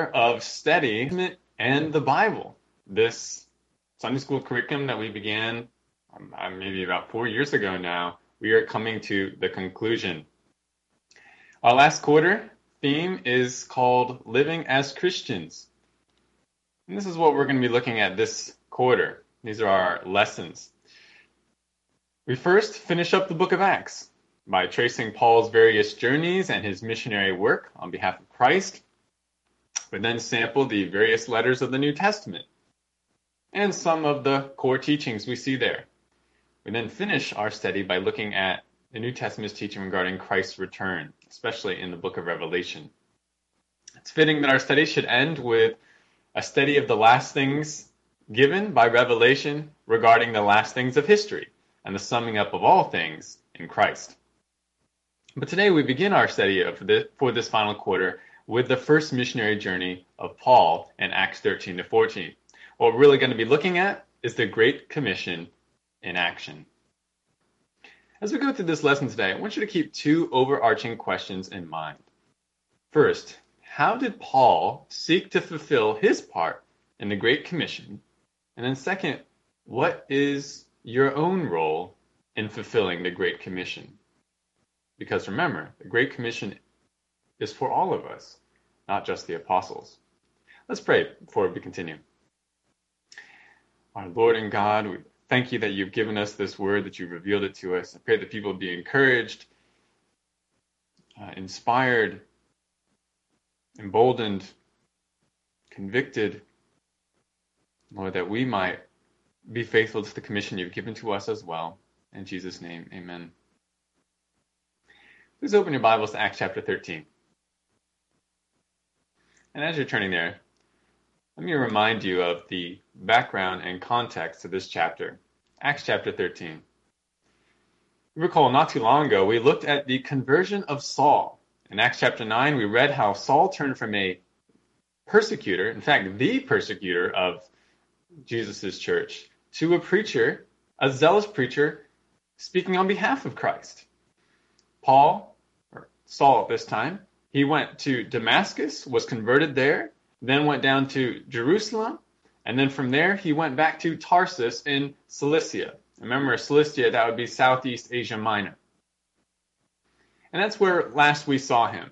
of study and the Bible. This Sunday school curriculum that we began um, uh, maybe about four years ago now, we are coming to the conclusion. Our last quarter theme is called Living as Christians. And this is what we're going to be looking at this quarter. These are our lessons. We first finish up the book of Acts by tracing Paul's various journeys and his missionary work on behalf of Christ. We then sample the various letters of the New Testament and some of the core teachings we see there. We then finish our study by looking at the New Testament's teaching regarding Christ's return, especially in the book of Revelation. It's fitting that our study should end with a study of the last things given by Revelation regarding the last things of history and the summing up of all things in Christ. But today we begin our study of for this final quarter with the first missionary journey of Paul in Acts 13 to 14. What we're really going to be looking at is the Great Commission in action. As we go through this lesson today, I want you to keep two overarching questions in mind. First, how did Paul seek to fulfill his part in the Great Commission? And then second, what is your own role in fulfilling the Great Commission? Because remember, the Great Commission is for all of us, not just the apostles. Let's pray before we continue. Our Lord and God, we thank you that you've given us this word, that you've revealed it to us. I pray that people be encouraged, uh, inspired, emboldened, convicted, Lord, that we might be faithful to the commission you've given to us as well. In Jesus' name, amen. Please open your Bibles to Acts chapter 13. And as you're turning there, let me remind you of the background and context of this chapter. Acts chapter 13. You recall not too long ago, we looked at the conversion of Saul. In Acts chapter 9, we read how Saul turned from a persecutor, in fact, the persecutor of Jesus' church, to a preacher, a zealous preacher, speaking on behalf of Christ. Paul or Saul at this time. He went to Damascus, was converted there, then went down to Jerusalem, and then from there he went back to Tarsus in Cilicia. Remember, Cilicia, that would be Southeast Asia Minor. And that's where last we saw him.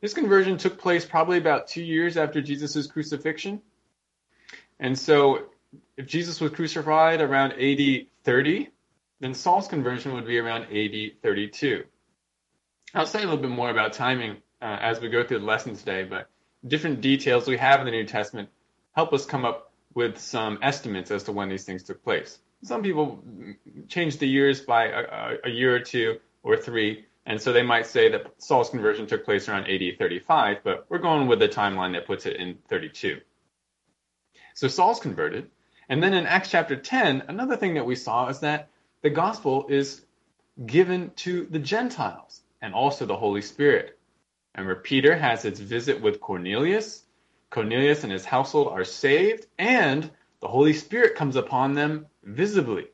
His conversion took place probably about two years after Jesus' crucifixion. And so, if Jesus was crucified around AD 30, then Saul's conversion would be around AD 32. I'll say a little bit more about timing uh, as we go through the lesson today, but different details we have in the New Testament help us come up with some estimates as to when these things took place. Some people change the years by a, a year or two or three, and so they might say that Saul's conversion took place around AD 35, but we're going with the timeline that puts it in 32. So Saul's converted, and then in Acts chapter 10, another thing that we saw is that the gospel is given to the Gentiles and also the Holy Spirit. And where Peter has his visit with Cornelius, Cornelius and his household are saved, and the Holy Spirit comes upon them visibly,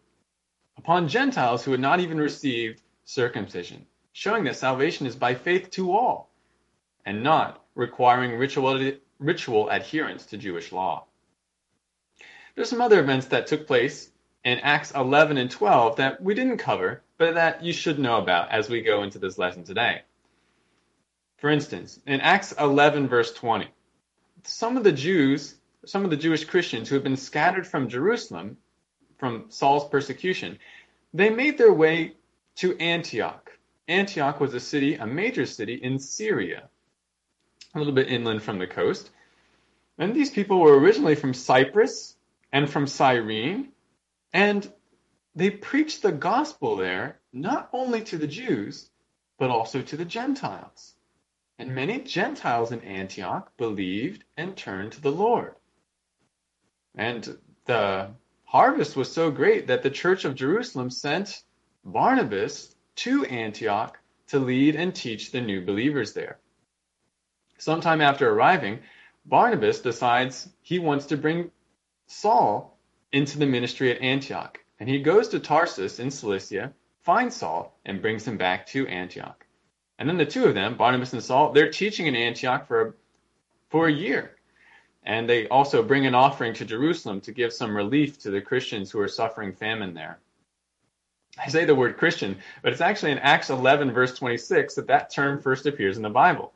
upon Gentiles who had not even received circumcision, showing that salvation is by faith to all, and not requiring ritual, ritual adherence to Jewish law. There's some other events that took place in Acts 11 and 12 that we didn't cover, but that you should know about as we go into this lesson today. For instance, in Acts 11, verse 20, some of the Jews, some of the Jewish Christians who had been scattered from Jerusalem from Saul's persecution, they made their way to Antioch. Antioch was a city, a major city in Syria, a little bit inland from the coast. And these people were originally from Cyprus and from Cyrene, and they preached the gospel there not only to the Jews, but also to the Gentiles. And many Gentiles in Antioch believed and turned to the Lord. And the harvest was so great that the church of Jerusalem sent Barnabas to Antioch to lead and teach the new believers there. Sometime after arriving, Barnabas decides he wants to bring Saul into the ministry at Antioch. And he goes to Tarsus in Cilicia, finds Saul, and brings him back to Antioch. And then the two of them, Barnabas and Saul, they're teaching in Antioch for for a year. And they also bring an offering to Jerusalem to give some relief to the Christians who are suffering famine there. I say the word Christian, but it's actually in Acts 11, verse 26, that that term first appears in the Bible.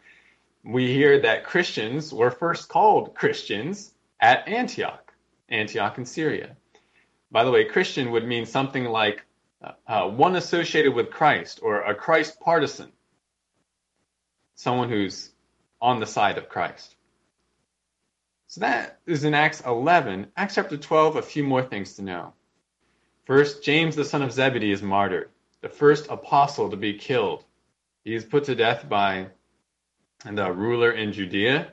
We hear that Christians were first called Christians at Antioch, Antioch in Syria. By the way, Christian would mean something like uh, uh one associated with Christ or a Christ partisan, someone who's on the side of Christ. So that is in Acts 11. Acts chapter 12, a few more things to know. First, James the son of Zebedee is martyred, the first apostle to be killed. He is put to death by the ruler in Judea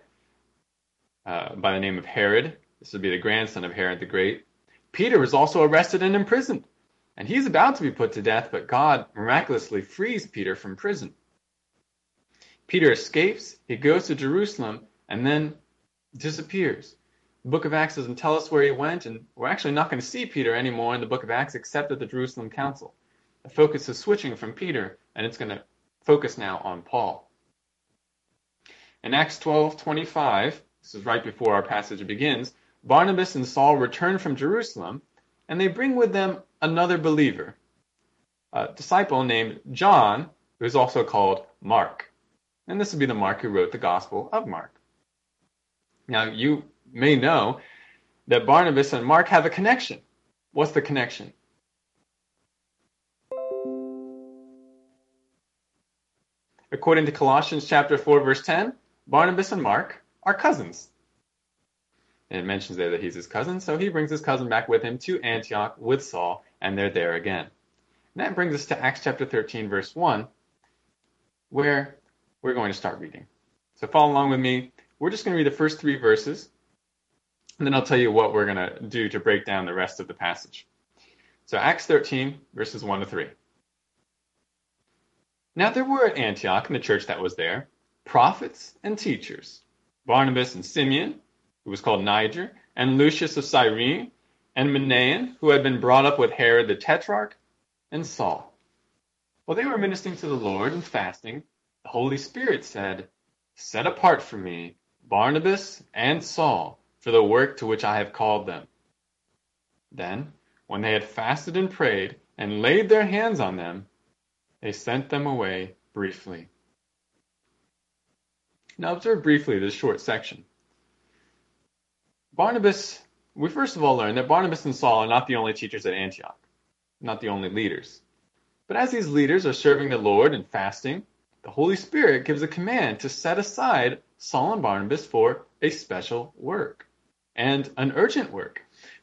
uh, by the name of Herod. This would be the grandson of Herod the Great. Peter is also arrested and imprisoned, and he's about to be put to death, but God miraculously frees Peter from prison. Peter escapes, he goes to Jerusalem, and then disappears. The book of Acts doesn't tell us where he went, and we're actually not going to see Peter anymore in the book of Acts except at the Jerusalem Council. The focus is switching from Peter, and it's going to focus now on Paul. In Acts 12:25, this is right before our passage begins, Barnabas and Saul return from Jerusalem, and they bring with them another believer, a disciple named John, who is also called Mark. And this would be the Mark who wrote the Gospel of Mark. Now, you may know that Barnabas and Mark have a connection. What's the connection? According to Colossians chapter 4 verse 10, Barnabas and Mark are cousins. And it mentions there that he's his cousin, so he brings his cousin back with him to Antioch with Saul, and they're there again. And that brings us to Acts chapter 13 verse 1, where we're going to start reading. So follow along with me. We're just going to read the first three verses, and then I'll tell you what we're going to do to break down the rest of the passage. So, Acts 13, verses 1 to 3. Now there were at Antioch, in the church that was there, prophets and teachers Barnabas and Simeon, who was called Niger, and Lucius of Cyrene, and Manaen, who had been brought up with Herod the Tetrarch, and Saul. While they were ministering to the Lord and fasting, Holy Spirit said, Set apart for me Barnabas and Saul for the work to which I have called them. Then, when they had fasted and prayed and laid their hands on them, they sent them away briefly. Now, observe briefly this short section. Barnabas, we first of all learn that Barnabas and Saul are not the only teachers at Antioch, not the only leaders. But as these leaders are serving the Lord and fasting, the Holy Spirit gives a command to set aside Saul and Barnabas for a special work and an urgent work.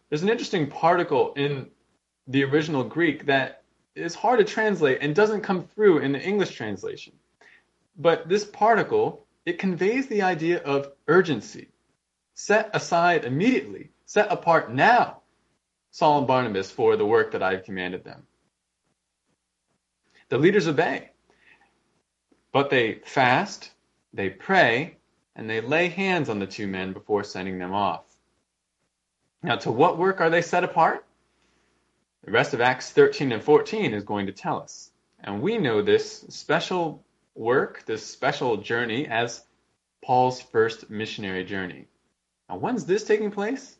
There's an interesting particle in the original Greek that is hard to translate and doesn't come through in the English translation. But this particle, it conveys the idea of urgency. Set aside immediately, set apart now, Saul and Barnabas for the work that I've commanded them. The leaders obey, but they fast, they pray, and they lay hands on the two men before sending them off. Now, to what work are they set apart? The rest of Acts 13 and 14 is going to tell us. And we know this special work, this special journey, as Paul's first missionary journey. Now, when's this taking place?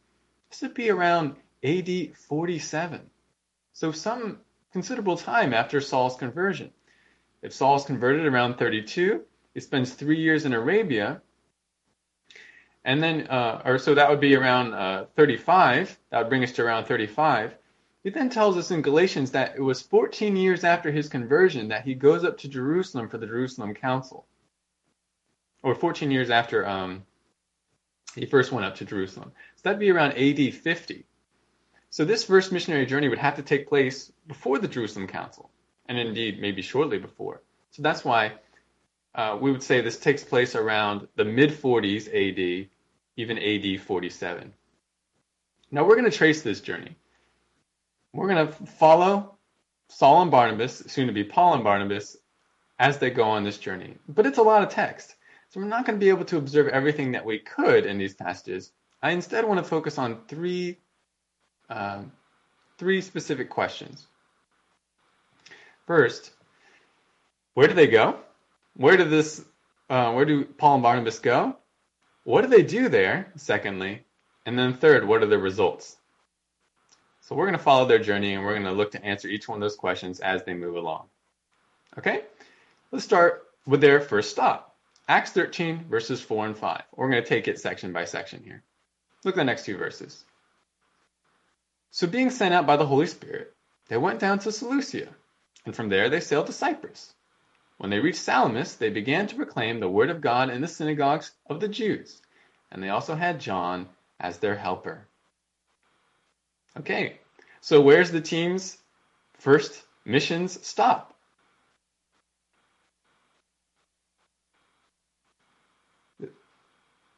This would be around AD 47. So, some considerable time after Saul's conversion. If Saul is converted around 32, he spends three years in Arabia and then, uh, or so that would be around uh, 35. That would bring us to around 35. He then tells us in Galatians that it was 14 years after his conversion that he goes up to Jerusalem for the Jerusalem Council. Or 14 years after um, he first went up to Jerusalem. So that'd be around AD 50. So this first missionary journey would have to take place before the Jerusalem Council, and indeed maybe shortly before. So that's why uh, we would say this takes place around the mid 40s AD, even AD 47. Now we're going to trace this journey. We're going to follow Saul and Barnabas, soon to be Paul and Barnabas, as they go on this journey. But it's a lot of text. So we're not going to be able to observe everything that we could in these passages. I instead want to focus on three, uh, three specific questions. First, where do they go? Where did this? Uh, where do Paul and Barnabas go? what do they do there? Secondly, and then third, what are the results? So we're going to follow their journey and we're going to look to answer each one of those questions as they move along. Okay? Let's start with their first stop. Acts 13, verses 4 and 5. We're going to take it section by section here. Look at the next two verses. So, being sent out by the Holy Spirit, they went down to Seleucia, and from there they sailed to Cyprus. When they reached Salamis, they began to proclaim the word of God in the synagogues of the Jews, and they also had John as their helper. Okay, so where's the team's first missions stop?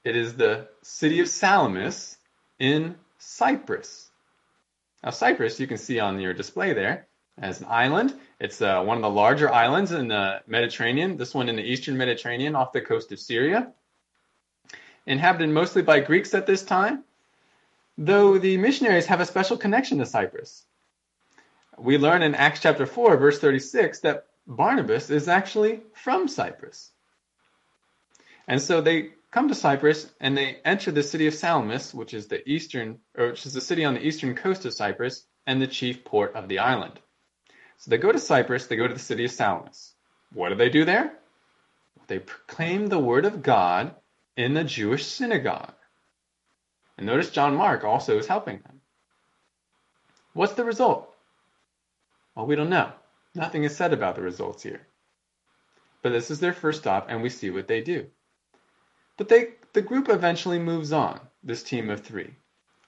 It is the city of Salamis in Cyprus. Now, Cyprus, you can see on your display there as an island. It's uh, one of the larger islands in the Mediterranean, this one in the eastern Mediterranean off the coast of Syria. Inhabited mostly by Greeks at this time, though the missionaries have a special connection to Cyprus. We learn in Acts chapter 4, verse 36, that Barnabas is actually from Cyprus. And so they come to Cyprus and they enter the city of Salamis, which is the eastern, or which is the city on the eastern coast of Cyprus and the chief port of the island. So they go to Cyprus, they go to the city of Salamis. What do they do there? They proclaim the word of God in the Jewish synagogue. And notice John Mark also is helping them. What's the result? Well, we don't know. Nothing is said about the results here. But this is their first stop, and we see what they do. But they, the group eventually moves on, this team of three.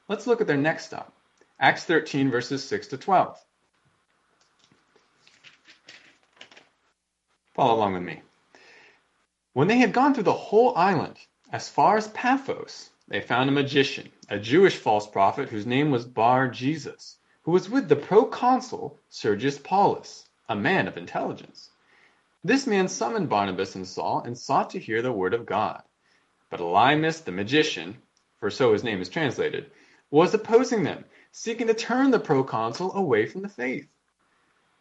Let's look at their next stop Acts 13, verses 6 to 12. Follow along with me. When they had gone through the whole island, as far as Paphos, they found a magician, a Jewish false prophet whose name was Bar Jesus, who was with the proconsul Sergius Paulus, a man of intelligence. This man summoned Barnabas and Saul and sought to hear the word of God. But Elymas the magician, for so his name is translated, was opposing them, seeking to turn the proconsul away from the faith.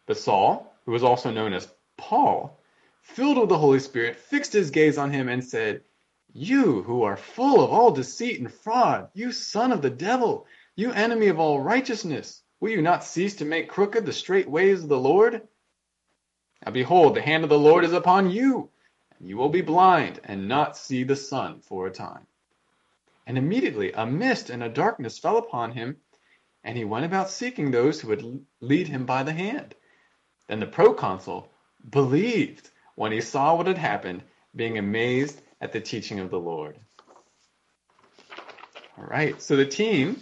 But Saul, who was also known as Paul, filled with the Holy Spirit, fixed his gaze on him and said, You who are full of all deceit and fraud, you son of the devil, you enemy of all righteousness, will you not cease to make crooked the straight ways of the Lord? Now behold, the hand of the Lord is upon you and you will be blind and not see the sun for a time. And immediately a mist and a darkness fell upon him, and he went about seeking those who would lead him by the hand. Then the proconsul believed when he saw what had happened, being amazed at the teaching of the Lord. All right, so the team,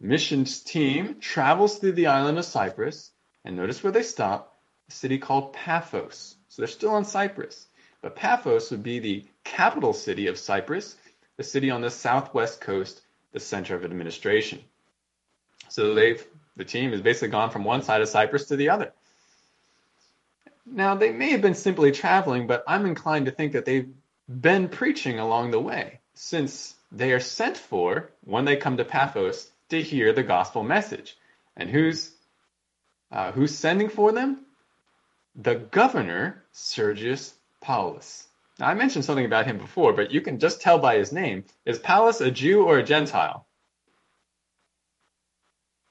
missions team, travels through the island of Cyprus, and notice where they stop, a city called Paphos. So they're still on Cyprus. But Paphos would be the capital city of Cyprus, the city on the southwest coast, the center of administration. So they've the team has basically gone from one side of Cyprus to the other. Now they may have been simply traveling, but I'm inclined to think that they've been preaching along the way, since they are sent for when they come to Paphos to hear the gospel message. And who's uh, who's sending for them? The governor Sergius Paulus. Now, I mentioned something about him before, but you can just tell by his name. Is Paulus a Jew or a Gentile?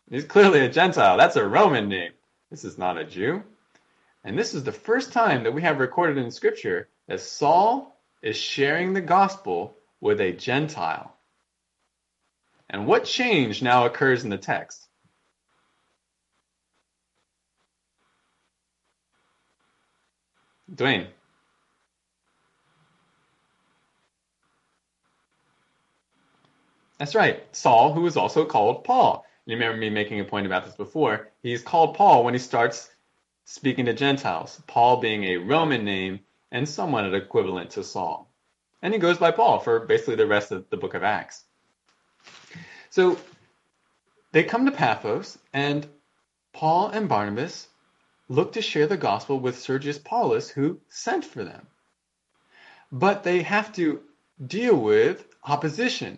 He's clearly a Gentile. That's a Roman name. This is not a Jew. And this is the first time that we have recorded in Scripture that Saul is sharing the gospel with a Gentile. And what change now occurs in the text? Dwayne. That's right. Saul, who is also called Paul. You remember me making a point about this before. He's called Paul when he starts speaking to Gentiles, Paul being a Roman name and somewhat equivalent to Saul. And he goes by Paul for basically the rest of the book of Acts. So they come to Paphos, and Paul and Barnabas look to share the gospel with Sergius Paulus, who sent for them. But they have to deal with opposition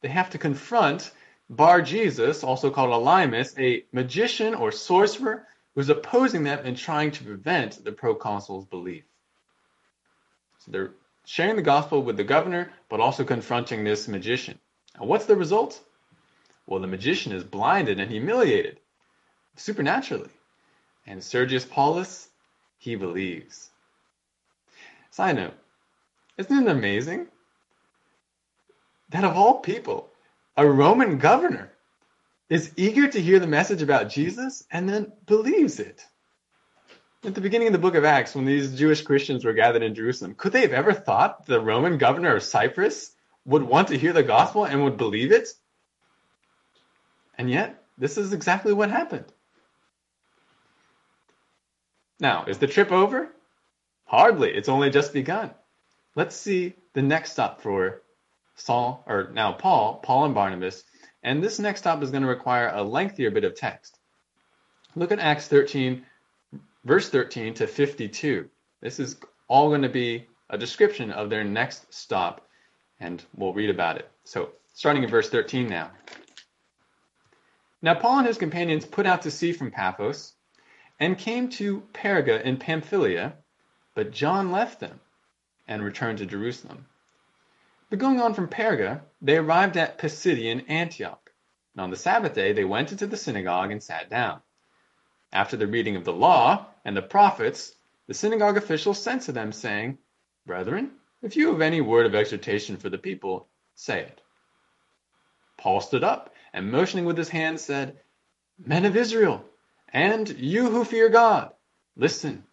they have to confront Bar Jesus, also called Elymas, a magician or sorcerer who's opposing them and trying to prevent the proconsul's belief. So they're sharing the gospel with the governor, but also confronting this magician. And what's the result? Well, the magician is blinded and humiliated supernaturally. And Sergius Paulus, he believes. Side note, isn't it amazing that of all people, a Roman governor is eager to hear the message about Jesus and then believes it? At the beginning of the book of Acts, when these Jewish Christians were gathered in Jerusalem, could they have ever thought the Roman governor of Cyprus would want to hear the gospel and would believe it? And yet, this is exactly what happened. Now, is the trip over? Hardly. It's only just begun. Let's see the next stop for Saul, or now Paul, Paul and Barnabas. And this next stop is going to require a lengthier bit of text. Look at Acts 13, verse 13 to 52. This is all going to be a description of their next stop, and we'll read about it. So, starting in verse 13 now. Now, Paul and his companions put out to sea from Paphos and came to Perga in Pamphylia, but John left them and returned to Jerusalem. But going on from Perga, they arrived at Pisidian Antioch. And on the Sabbath day, they went into the synagogue and sat down. After the reading of the law and the prophets, the synagogue officials sent to them, saying, Brethren, if you have any word of exhortation for the people, say it. Paul stood up and motioning with his hand said, Men of Israel, and you who fear God, listen.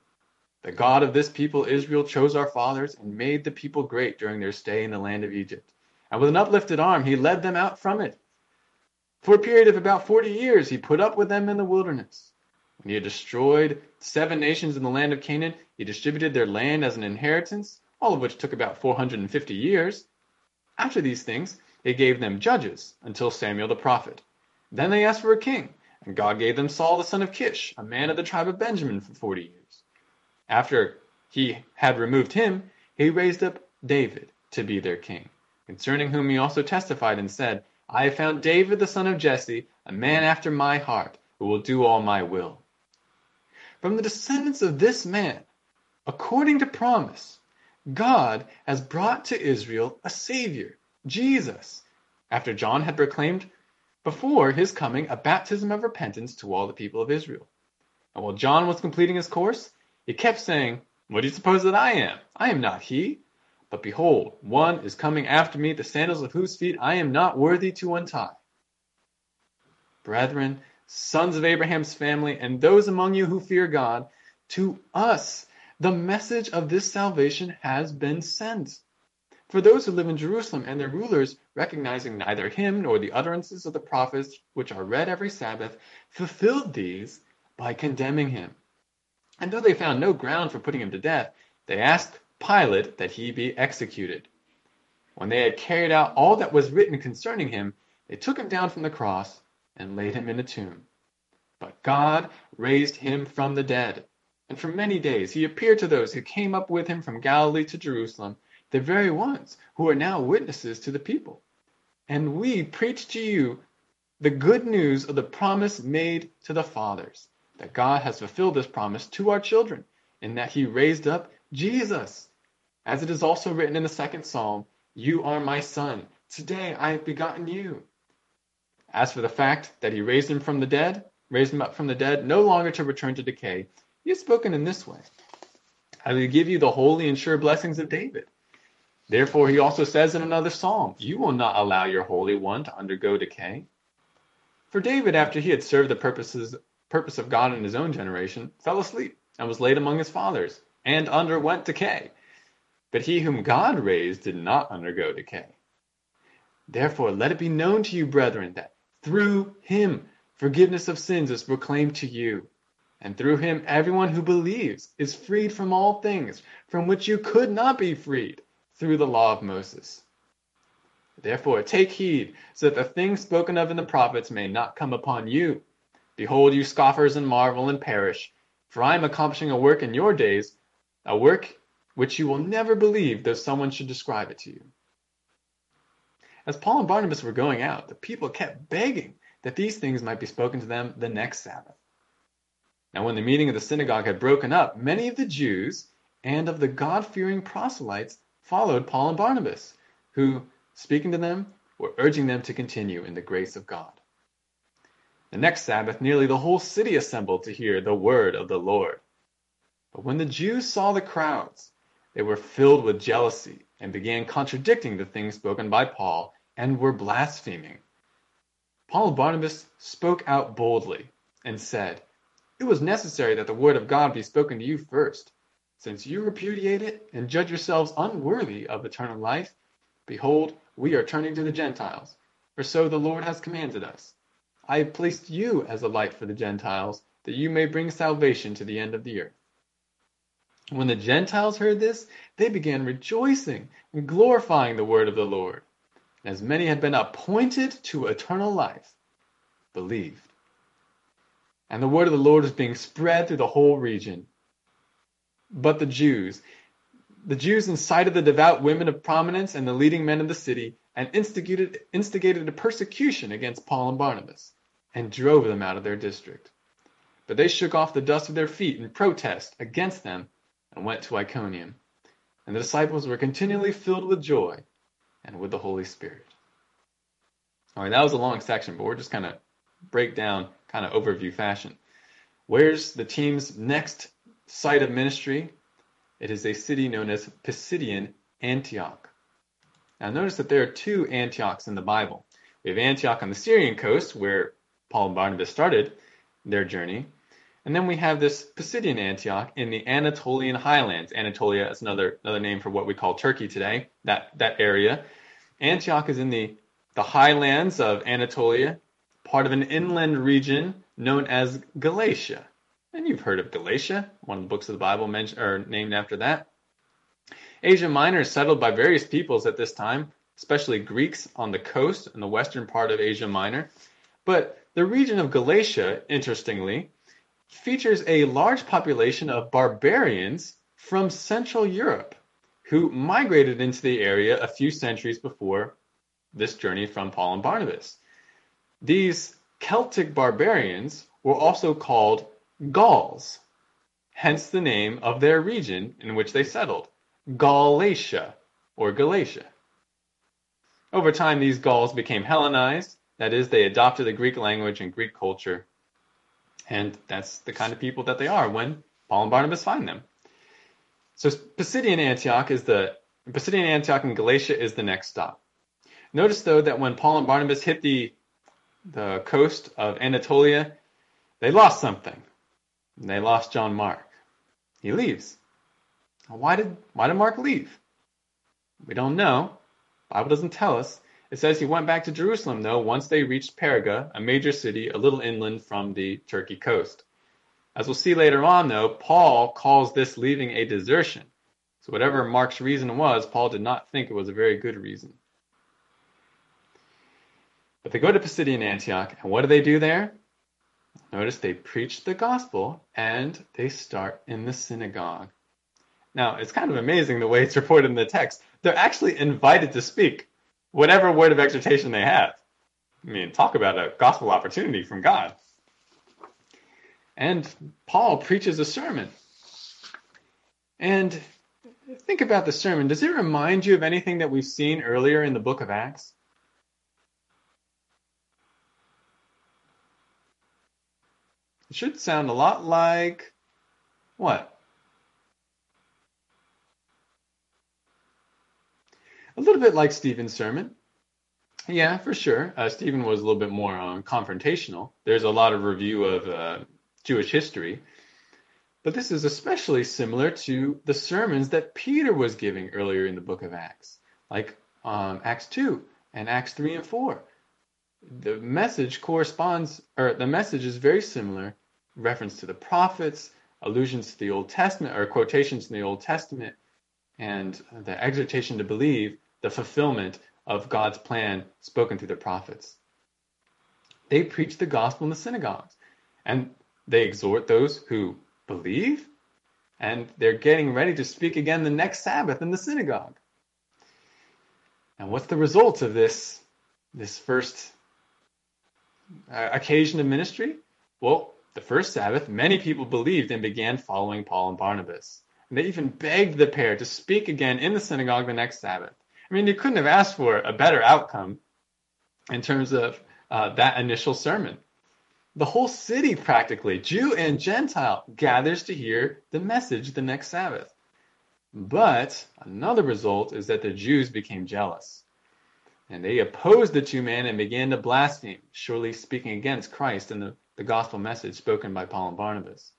The God of this people Israel chose our fathers and made the people great during their stay in the land of Egypt. And with an uplifted arm, he led them out from it. For a period of about 40 years, he put up with them in the wilderness. When he had destroyed seven nations in the land of Canaan, he distributed their land as an inheritance, all of which took about 450 years. After these things, he gave them judges until Samuel the prophet. Then they asked for a king, and God gave them Saul the son of Kish, a man of the tribe of Benjamin, for forty years. After he had removed him, he raised up David to be their king, concerning whom he also testified and said, I have found David the son of Jesse, a man after my heart, who will do all my will. From the descendants of this man, according to promise, God has brought to Israel a Savior, Jesus, after John had proclaimed before his coming a baptism of repentance to all the people of Israel. And while John was completing his course, he kept saying, What do you suppose that I am? I am not he. But behold, one is coming after me, the sandals of whose feet I am not worthy to untie. Brethren, sons of Abraham's family, and those among you who fear God, to us the message of this salvation has been sent. For those who live in Jerusalem and their rulers, recognizing neither him nor the utterances of the prophets, which are read every Sabbath, fulfilled these by condemning him. And though they found no ground for putting him to death, they asked Pilate that he be executed. When they had carried out all that was written concerning him, they took him down from the cross and laid him in a tomb. But God raised him from the dead. And for many days he appeared to those who came up with him from Galilee to Jerusalem the very ones who are now witnesses to the people. And we preach to you the good news of the promise made to the fathers, that God has fulfilled this promise to our children, in that he raised up Jesus. As it is also written in the second psalm, You are my son. Today I have begotten you. As for the fact that he raised him from the dead, raised him up from the dead, no longer to return to decay, he has spoken in this way I will give you the holy and sure blessings of David. Therefore, he also says in another psalm, You will not allow your Holy One to undergo decay. For David, after he had served the purposes, purpose of God in his own generation, fell asleep and was laid among his fathers, and underwent decay. But he whom God raised did not undergo decay. Therefore, let it be known to you, brethren, that through him forgiveness of sins is proclaimed to you. And through him, everyone who believes is freed from all things from which you could not be freed through the law of Moses. Therefore, take heed, so that the things spoken of in the prophets may not come upon you. Behold, you scoffers, and marvel and perish. For I am accomplishing a work in your days, a work which you will never believe, though someone should describe it to you. As Paul and Barnabas were going out, the people kept begging that these things might be spoken to them the next Sabbath. Now, when the meeting of the synagogue had broken up, many of the Jews and of the God fearing proselytes followed Paul and Barnabas, who, speaking to them, were urging them to continue in the grace of God. The next Sabbath, nearly the whole city assembled to hear the word of the Lord. But when the Jews saw the crowds, they were filled with jealousy and began contradicting the things spoken by Paul and were blaspheming. Paul and Barnabas spoke out boldly and said, It was necessary that the word of God be spoken to you first. Since you repudiate it and judge yourselves unworthy of eternal life, behold, we are turning to the Gentiles, for so the Lord has commanded us. I have placed you as a light for the Gentiles, that you may bring salvation to the end of the earth. When the Gentiles heard this, they began rejoicing and glorifying the word of the Lord. As many had been appointed to eternal life, believed. And the word of the Lord was being spread through the whole region. But the Jews, the Jews incited the devout women of prominence and the leading men of the city and instigated, instigated a persecution against Paul and Barnabas and drove them out of their district. But they shook off the dust of their feet in protest against them and went to Iconium. And the disciples were continually filled with joy and with the Holy Spirit. All right, that was a long section, but we're just kind of break down kind of overview fashion. Where's the team's next site of ministry? It is a city known as Pisidian Antioch. Now notice that there are two Antiochs in the Bible. We have Antioch on the Syrian coast, where Paul and Barnabas started their journey. And then we have this Pisidian Antioch in the Anatolian highlands. Anatolia is another another name for what we call Turkey today, that, that area. Antioch is in the, the highlands of Anatolia, part of an inland region known as Galatia. And you've heard of Galatia, one of the books of the Bible mentioned, or named after that. Asia Minor is settled by various peoples at this time, especially Greeks on the coast in the western part of Asia Minor. But the region of Galatia, interestingly, features a large population of barbarians from Central Europe who migrated into the area a few centuries before this journey from Paul and Barnabas. These Celtic barbarians were also called Gauls, hence the name of their region in which they settled, Galatia or Galatia. Over time, these Gauls became Hellenized, that is, they adopted the Greek language and Greek culture and that's the kind of people that they are when Paul and Barnabas find them. So Pisidian Antioch is the Pisidian Antioch in Galatia is the next stop. Notice though that when Paul and Barnabas hit the the coast of Anatolia, they lost something. They lost John Mark. He leaves. Why did why did Mark leave? We don't know. Bible doesn't tell us. It says he went back to Jerusalem, though, once they reached Perga, a major city a little inland from the Turkey coast. As we'll see later on, though, Paul calls this leaving a desertion. So, whatever Mark's reason was, Paul did not think it was a very good reason. But they go to Pisidian Antioch, and what do they do there? Notice they preach the gospel and they start in the synagogue. Now, it's kind of amazing the way it's reported in the text. They're actually invited to speak whatever word of exhortation they have. I mean, talk about a gospel opportunity from God. And Paul preaches a sermon. And think about the sermon. Does it remind you of anything that we've seen earlier in the book of Acts? It should sound a lot like what? A little bit like Stephen's sermon. Yeah, for sure. Uh, Stephen was a little bit more um, confrontational. There's a lot of review of uh, Jewish history. But this is especially similar to the sermons that Peter was giving earlier in the book of Acts, like um, Acts 2 and Acts 3 and 4. The message corresponds, or the message is very similar. Reference to the prophets, allusions to the Old Testament, or quotations in the Old Testament, and the exhortation to believe the fulfillment of God's plan spoken through the prophets. They preach the gospel in the synagogues and they exhort those who believe and they're getting ready to speak again the next Sabbath in the synagogue. And what's the result of this this first uh, occasion of ministry? Well, the first Sabbath, many people believed and began following Paul and Barnabas. And they even begged the pair to speak again in the synagogue the next Sabbath. I mean, you couldn't have asked for a better outcome in terms of uh, that initial sermon. The whole city, practically, Jew and Gentile, gathers to hear the message the next Sabbath. But another result is that the Jews became jealous. And they opposed the two men and began to blaspheme, surely speaking against Christ and the, the gospel message spoken by Paul and Barnabas.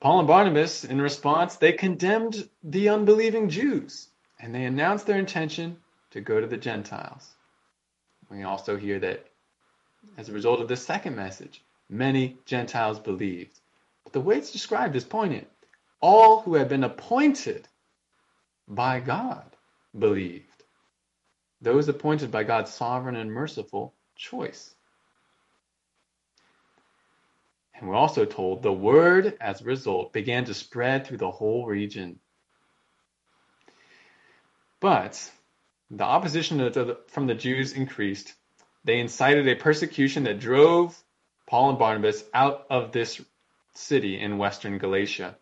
Paul and Barnabas, in response, they condemned the unbelieving Jews and they announced their intention to go to the Gentiles. We also hear that as a result of this second message, many Gentiles believed. But the way it's described is poignant. All who had been appointed by God believed. Those appointed by God's sovereign and merciful choice. And we're also told the word, as a result, began to spread through the whole region. But the opposition from the Jews increased. They incited a persecution that drove Paul and Barnabas out of this city in western Galatia.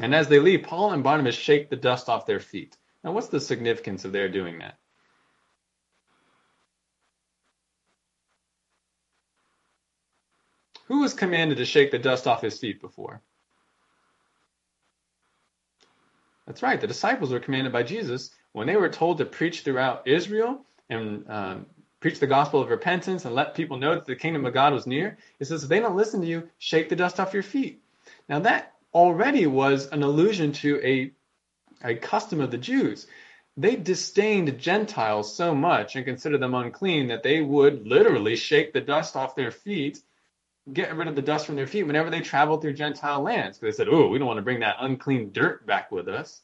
And as they leave, Paul and Barnabas shake the dust off their feet. Now, what's the significance of their doing that? Who was commanded to shake the dust off his feet before? That's right, the disciples were commanded by Jesus when they were told to preach throughout Israel and um, preach the gospel of repentance and let people know that the kingdom of God was near. It says, if they don't listen to you, shake the dust off your feet. Now, that already was an allusion to a, a custom of the Jews. They disdained Gentiles so much and considered them unclean that they would literally shake the dust off their feet, get rid of the dust from their feet whenever they traveled through Gentile lands. Because they said, oh, we don't want to bring that unclean dirt back with us.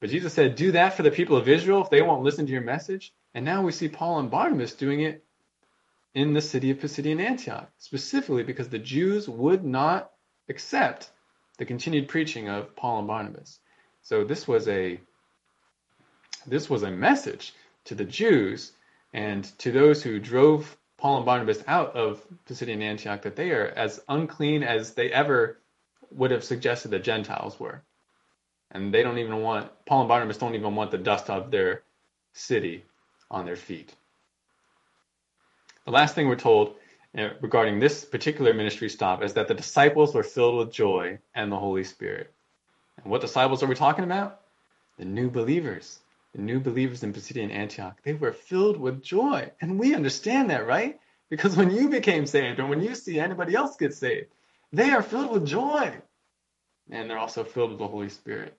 But Jesus said, do that for the people of Israel if they won't listen to your message. And now we see Paul and Barnabas doing it in the city of Pisidian Antioch, specifically because the Jews would not accept the continued preaching of Paul and Barnabas. So this was a this was a message to the Jews and to those who drove Paul and Barnabas out of Pisidian Antioch that they are as unclean as they ever would have suggested the Gentiles were. And they don't even want Paul and Barnabas don't even want the dust of their city on their feet. The last thing we're told uh, regarding this particular ministry stop is that the disciples were filled with joy and the Holy Spirit. And what disciples are we talking about? The new believers. New believers in Pisidian Antioch. They were filled with joy. And we understand that, right? Because when you became saved or when you see anybody else get saved, they are filled with joy. And they're also filled with the Holy Spirit.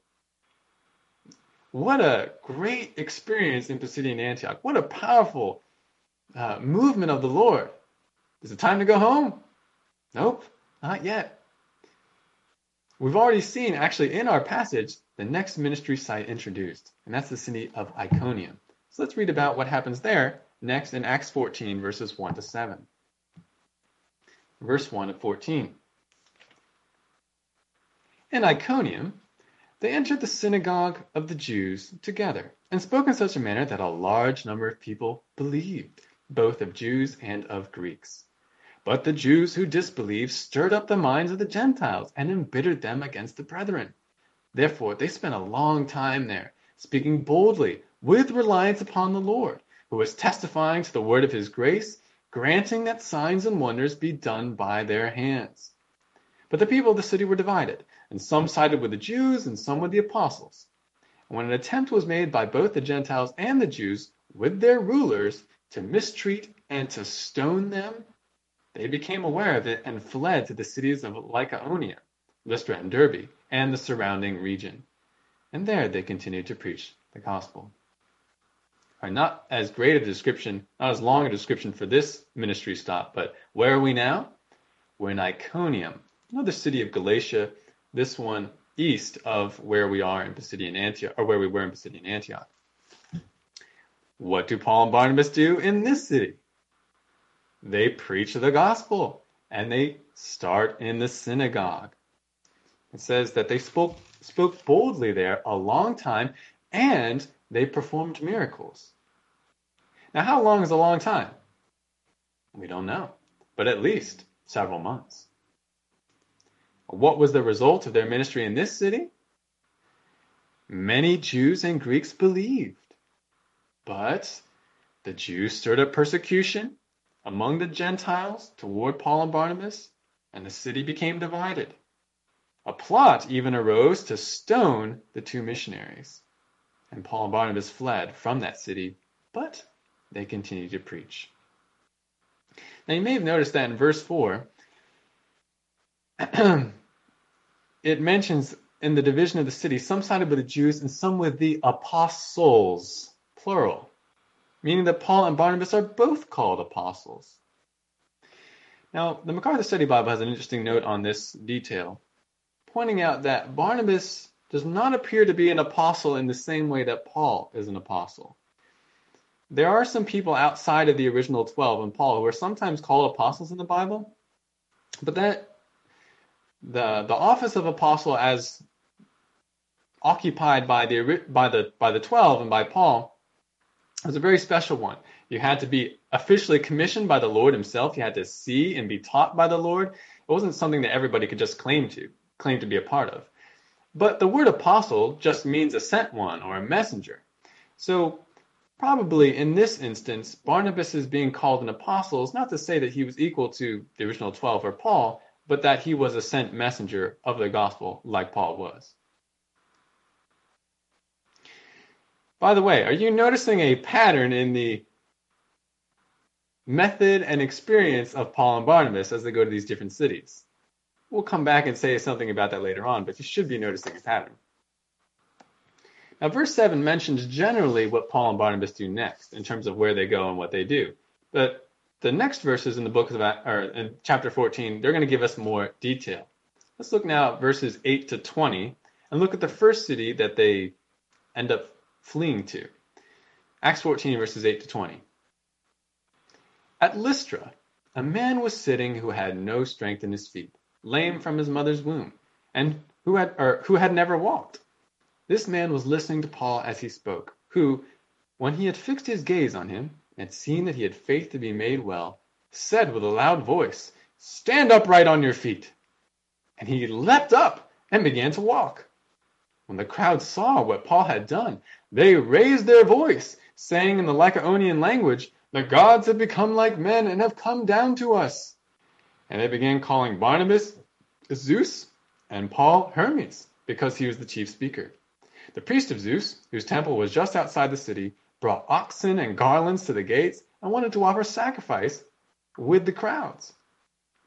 What a great experience in Pisidian Antioch. What a powerful uh, movement of the Lord. Is it time to go home? Nope, not yet. We've already seen, actually, in our passage, the next ministry site introduced, and that's the city of Iconium. So let's read about what happens there next in Acts 14, verses 1 to 7. Verse 1 of 14. In Iconium, they entered the synagogue of the Jews together, and spoke in such a manner that a large number of people believed, both of Jews and of Greeks. But the Jews who disbelieved stirred up the minds of the Gentiles and embittered them against the brethren. Therefore they spent a long time there, speaking boldly with reliance upon the Lord, who was testifying to the word of his grace, granting that signs and wonders be done by their hands. But the people of the city were divided and some sided with the Jews and some with the apostles. And when an attempt was made by both the Gentiles and the Jews with their rulers to mistreat and to stone them, they became aware of it and fled to the cities of Lycaonia, Lystra and Derbe, and the surrounding region. And there they continued to preach the gospel. Right, not as great a description, not as long a description for this ministry stop, but where are we now? We're in Iconium, another city of Galatia this one east of where we are in Pisidian Antioch, or where we were in Pisidian Antioch. What do Paul and Barnabas do in this city? They preach the gospel and they start in the synagogue. It says that they spoke spoke boldly there a long time and they performed miracles. Now, how long is a long time? We don't know, but at least several months. What was the result of their ministry in this city? Many Jews and Greeks believed. But the Jews stirred up persecution among the Gentiles toward Paul and Barnabas, and the city became divided. A plot even arose to stone the two missionaries. And Paul and Barnabas fled from that city, but they continued to preach. Now you may have noticed that in verse 4, it mentions in the division of the city some sided with the Jews and some with the apostles, plural, meaning that Paul and Barnabas are both called apostles. Now, the MacArthur Study Bible has an interesting note on this detail, pointing out that Barnabas does not appear to be an apostle in the same way that Paul is an apostle. There are some people outside of the original 12 and Paul who are sometimes called apostles in the Bible, but that the the office of apostle as occupied by the by the by the 12 and by Paul was a very special one. You had to be officially commissioned by the Lord himself. You had to see and be taught by the Lord. It wasn't something that everybody could just claim to claim to be a part of. But the word apostle just means a sent one or a messenger. So probably in this instance, Barnabas is being called an apostle is not to say that he was equal to the original 12 or Paul, but that he was a sent messenger of the gospel like Paul was. By the way, are you noticing a pattern in the method and experience of Paul and Barnabas as they go to these different cities? We'll come back and say something about that later on, but you should be noticing a pattern. Now, verse 7 mentions generally what Paul and Barnabas do next in terms of where they go and what they do. But the next verses in the book of or in chapter 14, they're going to give us more detail. Let's look now at verses 8 to 20 and look at the first city that they end up fleeing to. Acts 14 verses 8 to 20. At Lystra, a man was sitting who had no strength in his feet, lame from his mother's womb, and who had or who had never walked. This man was listening to Paul as he spoke, who, when he had fixed his gaze on him, and seen that he had faith to be made well, said with a loud voice, Stand upright on your feet. And he leapt up and began to walk. When the crowd saw what Paul had done, they raised their voice, saying in the Lycaonian language, The gods have become like men and have come down to us. And they began calling Barnabas Zeus and Paul Hermes, because he was the chief speaker. The priest of Zeus, whose temple was just outside the city, brought oxen and garlands to the gates and wanted to offer sacrifice with the crowds.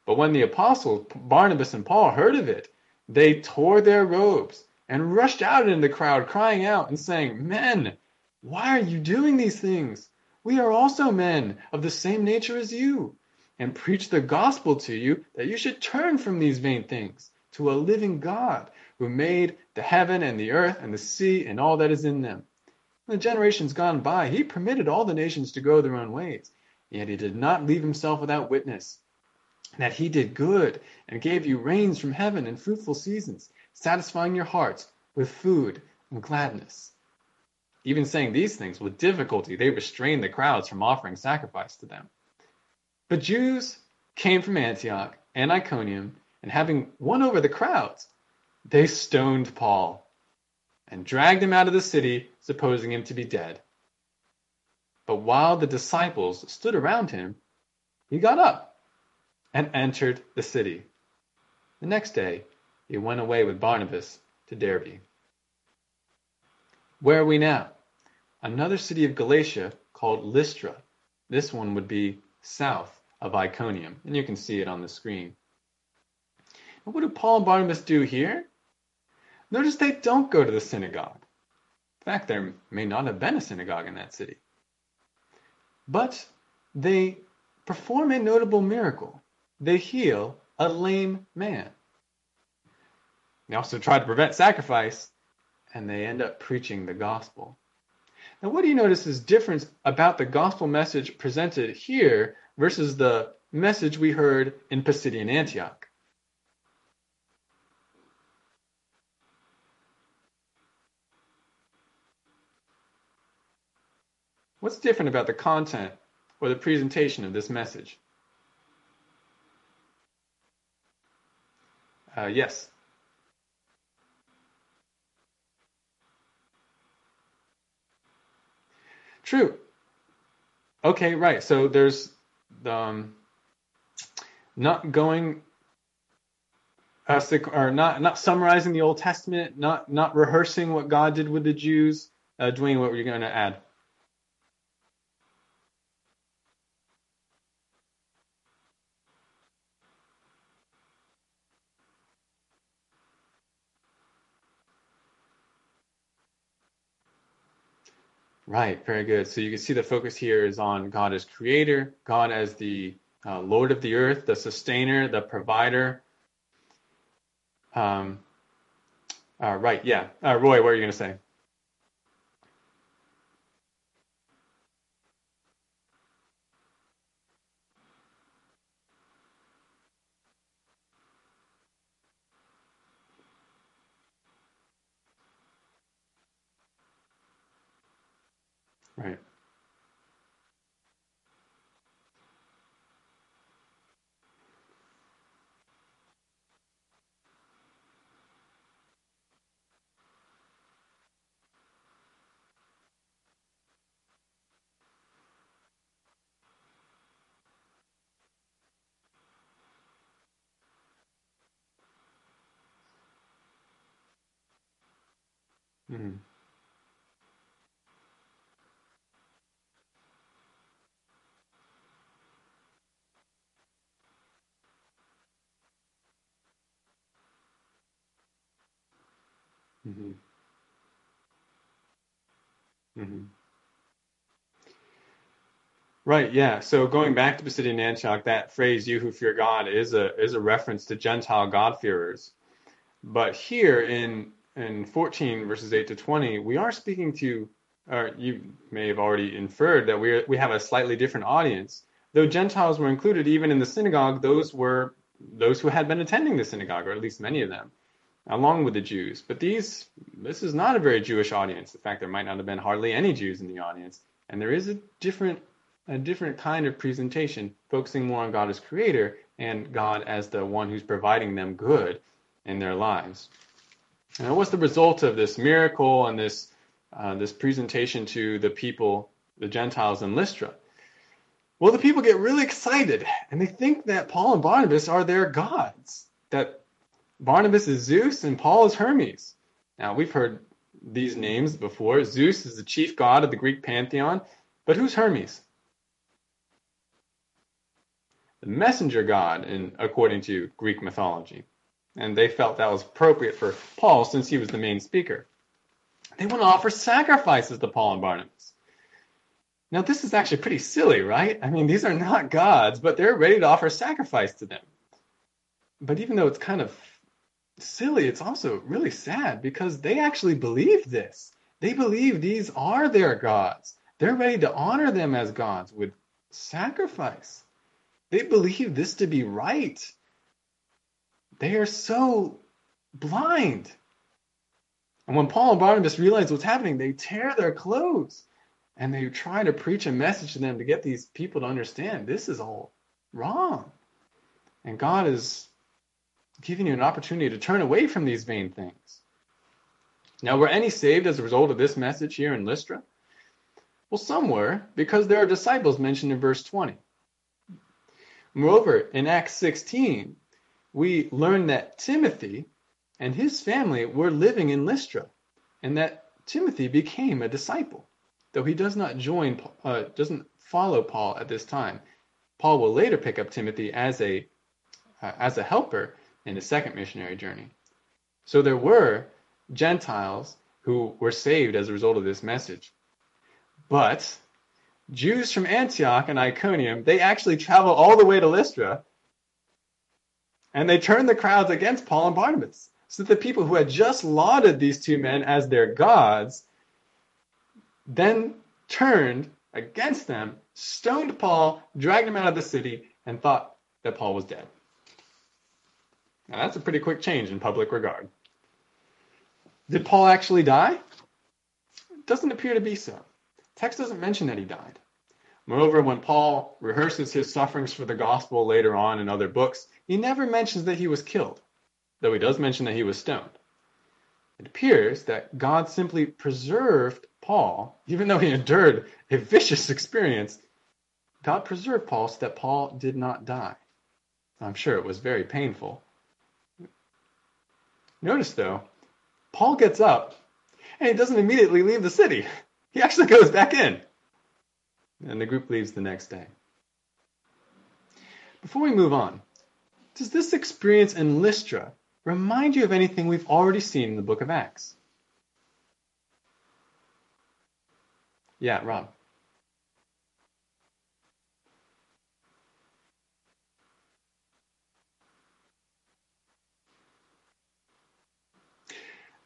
But when the apostles Barnabas and Paul heard of it, they tore their robes and rushed out into the crowd, crying out and saying, Men, why are you doing these things? We are also men of the same nature as you, and preach the gospel to you that you should turn from these vain things to a living God who made the heaven and the earth and the sea and all that is in them in the generations gone by, he permitted all the nations to go their own ways, yet he did not leave himself without witness. That he did good and gave you rains from heaven and fruitful seasons, satisfying your hearts with food and gladness. Even saying these things with difficulty, they restrained the crowds from offering sacrifice to them. But Jews came from Antioch and Iconium, and having won over the crowds, they stoned Paul and dragged him out of the city, supposing him to be dead. But while the disciples stood around him, he got up and entered the city. The next day, he went away with Barnabas to Derbe. Where are we now? Another city of Galatia called Lystra. This one would be south of Iconium, and you can see it on the screen. And what do Paul and Barnabas do here? Notice they don't go to the synagogue. In fact, there may not have been a synagogue in that city. But they perform a notable miracle. They heal a lame man. They also try to prevent sacrifice, and they end up preaching the gospel. Now, what do you notice is different about the gospel message presented here versus the message we heard in Pisidian Antioch? What's different about the content or the presentation of this message? Uh, yes. True. Okay, right. So there's um, not going uh, or not not summarizing the Old Testament, not not rehearsing what God did with the Jews. Uh, Dwayne, what were you going to add? Right, very good. So you can see the focus here is on God as creator, God as the uh, Lord of the earth, the sustainer, the provider. Um, uh, right, yeah. Uh, Roy, what are you going to say? Mm-hmm. Mm-hmm. Mm-hmm. Right, yeah. So going back to Pisidian Antioch, that phrase "you who fear God" is a is a reference to Gentile God-fearers. But here in in 14 verses 8 to 20, we are speaking to, or you may have already inferred that we we have a slightly different audience. Though Gentiles were included even in the synagogue, those were those who had been attending the synagogue, or at least many of them along with the Jews. But these, this is not a very Jewish audience. In fact, there might not have been hardly any Jews in the audience. And there is a different, a different kind of presentation, focusing more on God as creator and God as the one who's providing them good in their lives. And what's the result of this miracle and this, uh, this presentation to the people, the Gentiles in Lystra? Well, the people get really excited and they think that Paul and Barnabas are their gods, that Barnabas is Zeus and Paul is Hermes. Now, we've heard these names before. Zeus is the chief god of the Greek pantheon, but who's Hermes? The messenger god, in, according to Greek mythology. And they felt that was appropriate for Paul since he was the main speaker. They want to offer sacrifices to Paul and Barnabas. Now, this is actually pretty silly, right? I mean, these are not gods, but they're ready to offer sacrifice to them. But even though it's kind of silly, it's also really sad because they actually believe this. They believe these are their gods. They're ready to honor them as gods with sacrifice. They believe this to be right. They are so blind. And when Paul and Barnabas realize what's happening, they tear their clothes and they try to preach a message to them to get these people to understand this is all wrong. And God is giving you an opportunity to turn away from these vain things. Now, were any saved as a result of this message here in Lystra? Well, some were, because there are disciples mentioned in verse 20. Moreover, in Acts 16, we learn that Timothy and his family were living in Lystra, and that Timothy became a disciple, though he does not join, uh, doesn't follow Paul at this time. Paul will later pick up Timothy as a uh, as a helper, in his second missionary journey. So there were Gentiles who were saved as a result of this message. But Jews from Antioch and Iconium, they actually travel all the way to Lystra and they turned the crowds against Paul and Barnabas. So the people who had just lauded these two men as their gods then turned against them, stoned Paul, dragged him out of the city, and thought that Paul was dead. Now, that's a pretty quick change in public regard. Did Paul actually die? It doesn't appear to be so. Text doesn't mention that he died. Moreover, when Paul rehearses his sufferings for the gospel later on in other books, he never mentions that he was killed. though he does mention that he was stoned. It appears that God simply preserved Paul, even though he endured a vicious experience. God preserved Paul so that Paul did not die. I'm sure it was very painful. Notice, though, Paul gets up and he doesn't immediately leave the city. He actually goes back in. And the group leaves the next day. Before we move on, does this experience in Lystra remind you of anything we've already seen in the book of Acts? Yeah, Rob.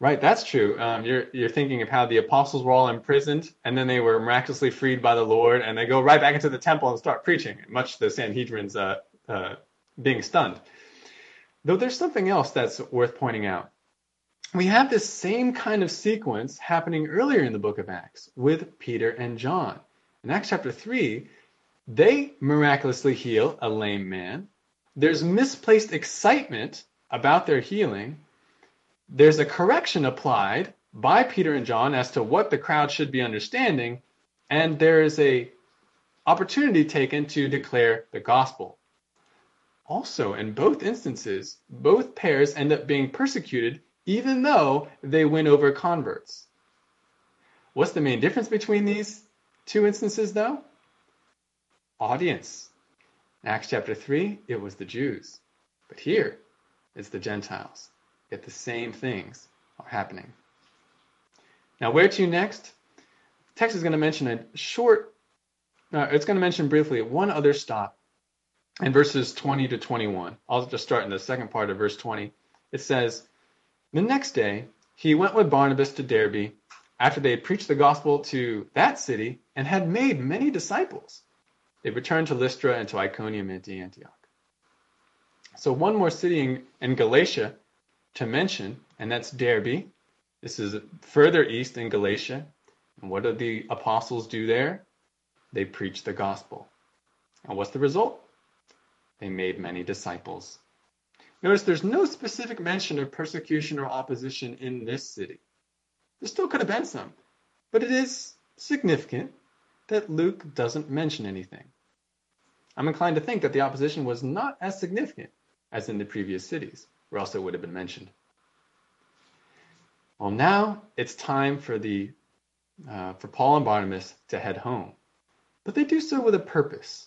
Right, that's true. Um, you're you're thinking of how the apostles were all imprisoned, and then they were miraculously freed by the Lord, and they go right back into the temple and start preaching, much the Sanhedrin's uh, uh, being stunned. Though there's something else that's worth pointing out. We have this same kind of sequence happening earlier in the book of Acts with Peter and John. In Acts chapter 3, they miraculously heal a lame man. There's misplaced excitement about their healing there's a correction applied by Peter and John as to what the crowd should be understanding, and there is a opportunity taken to declare the gospel. Also, in both instances, both pairs end up being persecuted even though they win over converts. What's the main difference between these two instances, though? Audience. In Acts chapter 3, it was the Jews. But here, it's the Gentiles. Yet the same things are happening. Now, where to next? The text is going to mention a short, uh, it's going to mention briefly one other stop in verses 20 to 21. I'll just start in the second part of verse 20. It says, The next day, he went with Barnabas to Derbe after they had preached the gospel to that city and had made many disciples. They returned to Lystra and to Iconium and to Antioch. So, one more city in, Galatia to mention, and that's Derbe. This is further east in Galatia. And what did the apostles do there? They preached the gospel. And what's the result? They made many disciples. Notice there's no specific mention of persecution or opposition in this city. There still could have been some, but it is significant that Luke doesn't mention anything. I'm inclined to think that the opposition was not as significant as in the previous cities or else it would have been mentioned. Well, now it's time for the uh, for Paul and Barnabas to head home, but they do so with a purpose.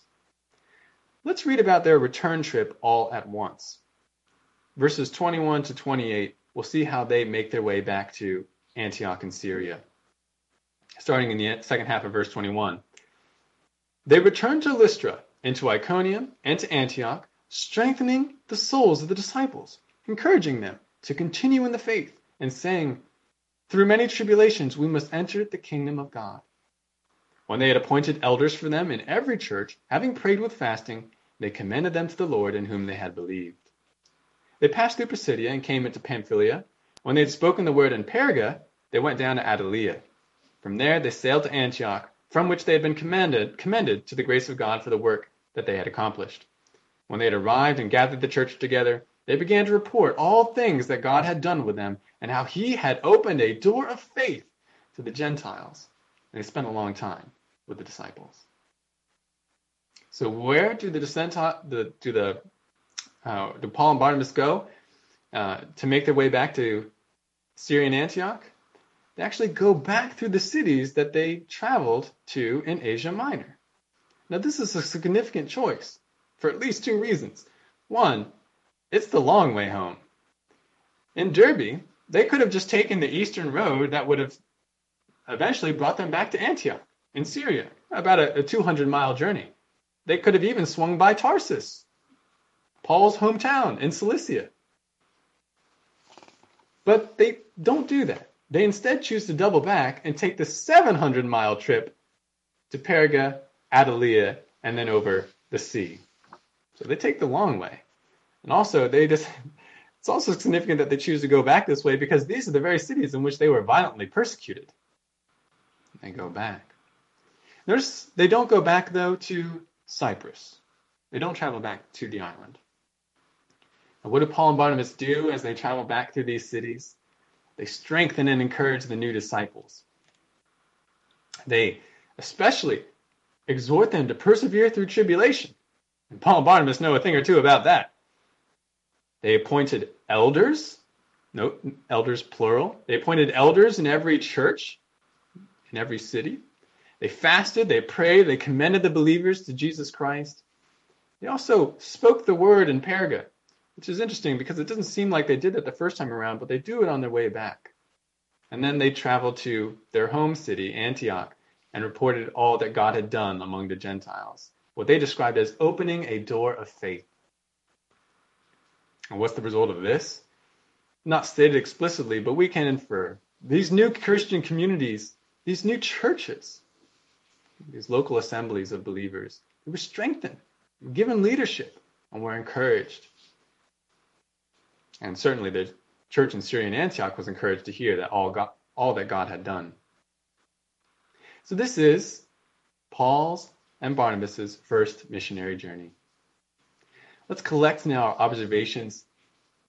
Let's read about their return trip all at once. Verses 21 to 28, we'll see how they make their way back to Antioch in Syria. Starting in the second half of verse 21. They returned to Lystra, into Iconium, and to Antioch, strengthening the souls of the disciples encouraging them to continue in the faith and saying, Through many tribulations we must enter the kingdom of God. When they had appointed elders for them in every church, having prayed with fasting, they commended them to the Lord in whom they had believed. They passed through Pisidia and came into Pamphylia. When they had spoken the word in Perga, they went down to Attalia. From there they sailed to Antioch, from which they had been commended, commended to the grace of God for the work that they had accomplished. When they had arrived and gathered the church together, they began to report all things that God had done with them and how he had opened a door of faith to the Gentiles. And they spent a long time with the disciples. So where do the descent the do the uh, do Paul and Barnabas go uh, to make their way back to Syrian Antioch? They actually go back through the cities that they traveled to in Asia Minor. Now this is a significant choice for at least two reasons. One, it's the long way home. In Derbe, they could have just taken the eastern road that would have eventually brought them back to Antioch in Syria, about a, a 200 mile journey. They could have even swung by Tarsus, Paul's hometown in Cilicia. But they don't do that. They instead choose to double back and take the 700 mile trip to Perga, Attalia, and then over the sea. So they take the long way. And also, they just it's also significant that they choose to go back this way because these are the very cities in which they were violently persecuted. They go back. Notice they don't go back though to Cyprus. They don't travel back to the island. And what do Paul and Barnabas do as they travel back through these cities? They strengthen and encourage the new disciples. They especially exhort them to persevere through tribulation. And Paul and Barnabas know a thing or two about that. They appointed elders, no, elders plural. They appointed elders in every church, in every city. They fasted, they prayed, they commended the believers to Jesus Christ. They also spoke the word in Perga, which is interesting because it doesn't seem like they did that the first time around, but they do it on their way back. And then they traveled to their home city, Antioch, and reported all that God had done among the Gentiles, what they described as opening a door of faith. And what's the result of this? Not stated explicitly, but we can infer. These new Christian communities, these new churches, these local assemblies of believers, they were strengthened, given leadership, and were encouraged. And certainly the church in Syrian Antioch was encouraged to hear that all, God, all that God had done. So this is Paul's and Barnabas's first missionary journey. Let's collect now our observations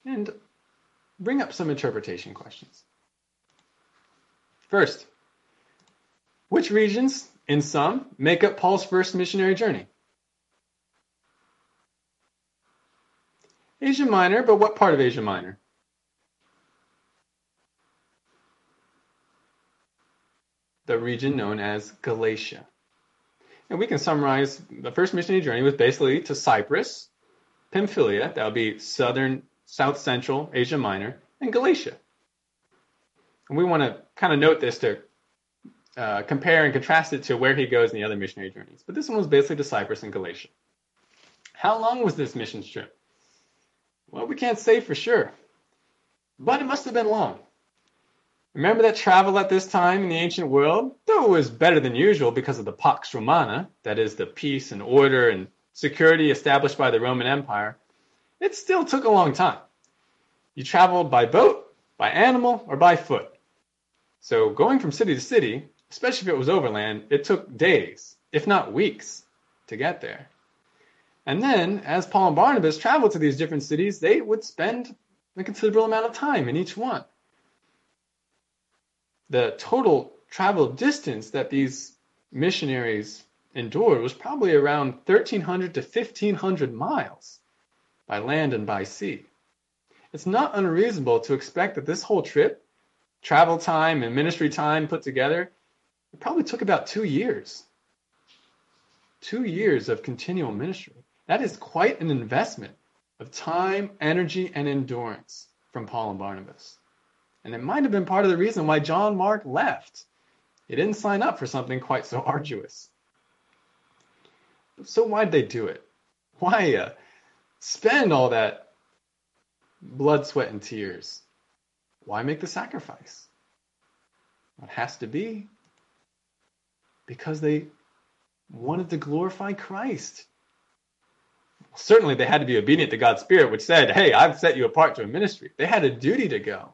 and bring up some interpretation questions. First, which regions, in sum, make up Paul's first missionary journey? Asia Minor, but what part of Asia Minor? The region known as Galatia. And we can summarize the first missionary journey was basically to Cyprus, Pamphylia, that would be southern, south central Asia Minor, and Galatia. And we want to kind of note this to uh, compare and contrast it to where he goes in the other missionary journeys. But this one was basically to Cyprus and Galatia. How long was this mission trip? Well, we can't say for sure, but it must have been long. Remember that travel at this time in the ancient world, though it was better than usual because of the Pax Romana, that is, the peace and order and security established by the Roman Empire, it still took a long time. You traveled by boat, by animal, or by foot. So going from city to city, especially if it was overland, it took days, if not weeks, to get there. And then, as Paul and Barnabas traveled to these different cities, they would spend a considerable amount of time in each one. The total travel distance that these missionaries endured was probably around 1,300 to 1,500 miles by land and by sea. It's not unreasonable to expect that this whole trip, travel time and ministry time put together, it probably took about two years. Two years of continual ministry. That is quite an investment of time, energy, and endurance from Paul and Barnabas. And it might have been part of the reason why John Mark left. He didn't sign up for something quite so arduous. So why'd they do it? Why uh, spend all that blood, sweat, and tears? Why make the sacrifice? It has to be because they wanted to glorify Christ. Certainly, they had to be obedient to God's Spirit, which said, Hey, I've set you apart to a ministry. They had a duty to go,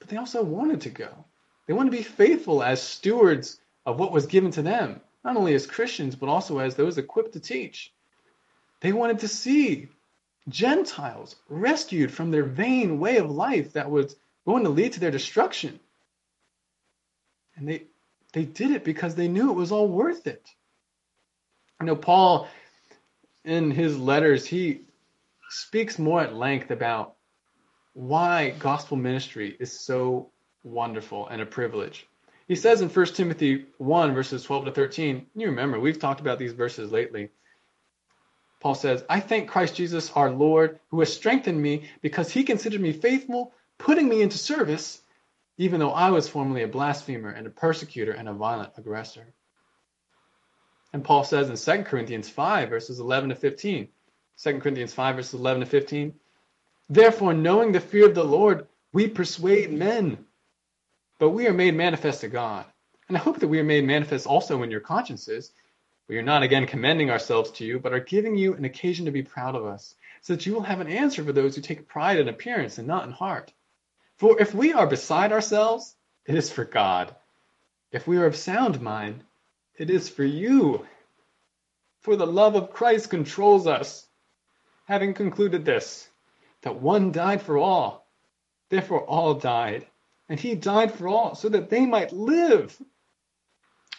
but they also wanted to go. They wanted to be faithful as stewards of what was given to them not only as Christians, but also as those equipped to teach. They wanted to see Gentiles rescued from their vain way of life that was going to lead to their destruction. And they, they did it because they knew it was all worth it. You know Paul, in his letters, he speaks more at length about why gospel ministry is so wonderful and a privilege. He says in 1 Timothy 1, verses 12 to 13, you remember, we've talked about these verses lately. Paul says, I thank Christ Jesus our Lord, who has strengthened me because he considered me faithful, putting me into service, even though I was formerly a blasphemer and a persecutor and a violent aggressor. And Paul says in 2 Corinthians 5, verses 11 to 15, 2 Corinthians 5, verses 11 to 15, Therefore, knowing the fear of the Lord, we persuade men but we are made manifest to God. And I hope that we are made manifest also in your consciences. We are not again commending ourselves to you, but are giving you an occasion to be proud of us, so that you will have an answer for those who take pride in appearance and not in heart. For if we are beside ourselves, it is for God. If we are of sound mind, it is for you. For the love of Christ controls us. Having concluded this, that one died for all. Therefore, all died. And he died for all, so that they might live.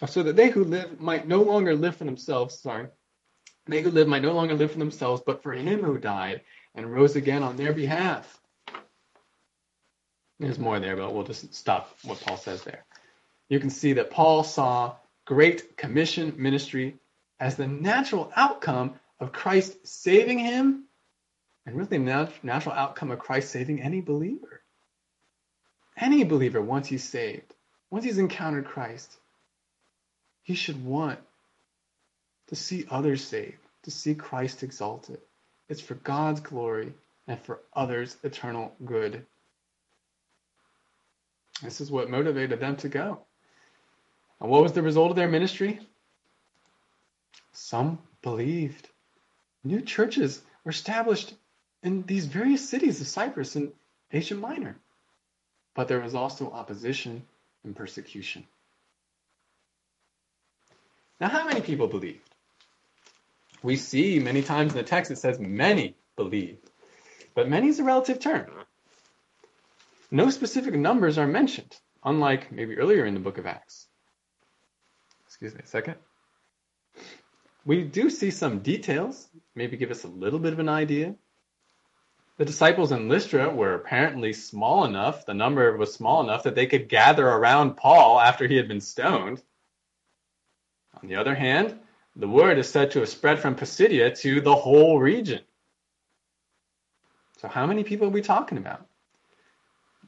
Oh, so that they who live might no longer live for themselves. Sorry. They who live might no longer live for themselves, but for him who died and rose again on their behalf. There's more there, but we'll just stop what Paul says there. You can see that Paul saw Great Commission ministry as the natural outcome of Christ saving him and really the natural outcome of Christ saving any believer. Any believer, once he's saved, once he's encountered Christ, he should want to see others saved, to see Christ exalted. It's for God's glory and for others' eternal good. This is what motivated them to go. And what was the result of their ministry? Some believed. New churches were established in these various cities of Cyprus and Asia Minor. But there was also opposition and persecution. Now, how many people believed? We see many times in the text it says many believed. But many is a relative term. No specific numbers are mentioned, unlike maybe earlier in the book of Acts. Excuse me a second. We do see some details, maybe give us a little bit of an idea. The disciples in Lystra were apparently small enough, the number was small enough that they could gather around Paul after he had been stoned. On the other hand, the word is said to have spread from Pisidia to the whole region. So, how many people are we talking about?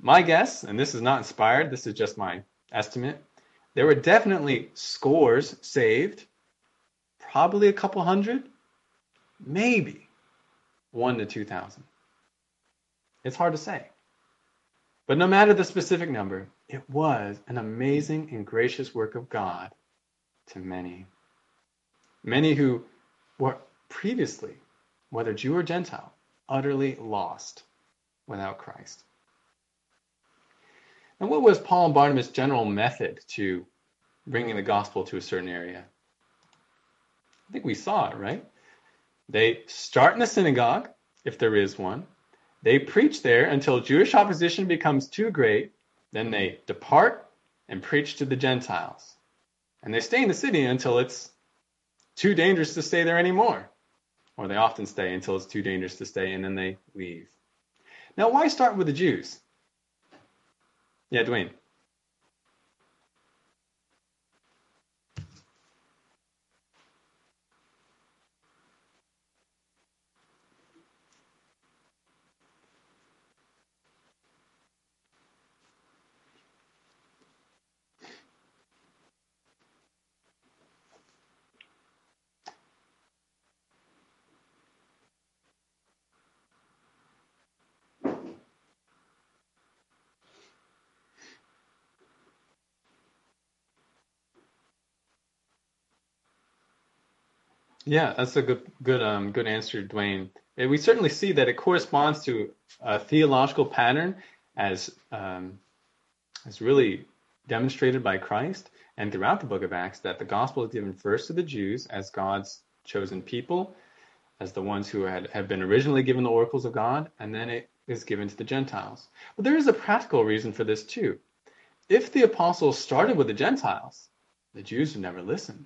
My guess, and this is not inspired, this is just my estimate, there were definitely scores saved, probably a couple hundred, maybe one to 2,000. It's hard to say. But no matter the specific number, it was an amazing and gracious work of God to many. Many who were previously, whether Jew or Gentile, utterly lost without Christ. And what was Paul and Barnabas' general method to bringing the gospel to a certain area? I think we saw it, right? They start in the synagogue, if there is one. They preach there until Jewish opposition becomes too great. Then they depart and preach to the Gentiles. And they stay in the city until it's too dangerous to stay there anymore. Or they often stay until it's too dangerous to stay and then they leave. Now, why start with the Jews? Yeah, Dwayne. Yeah, that's a good good um, good answer, Dwayne. We certainly see that it corresponds to a theological pattern as um, as really demonstrated by Christ and throughout the book of Acts that the gospel is given first to the Jews as God's chosen people, as the ones who had have been originally given the oracles of God, and then it is given to the Gentiles. But there is a practical reason for this too. If the apostles started with the Gentiles, the Jews would never listen.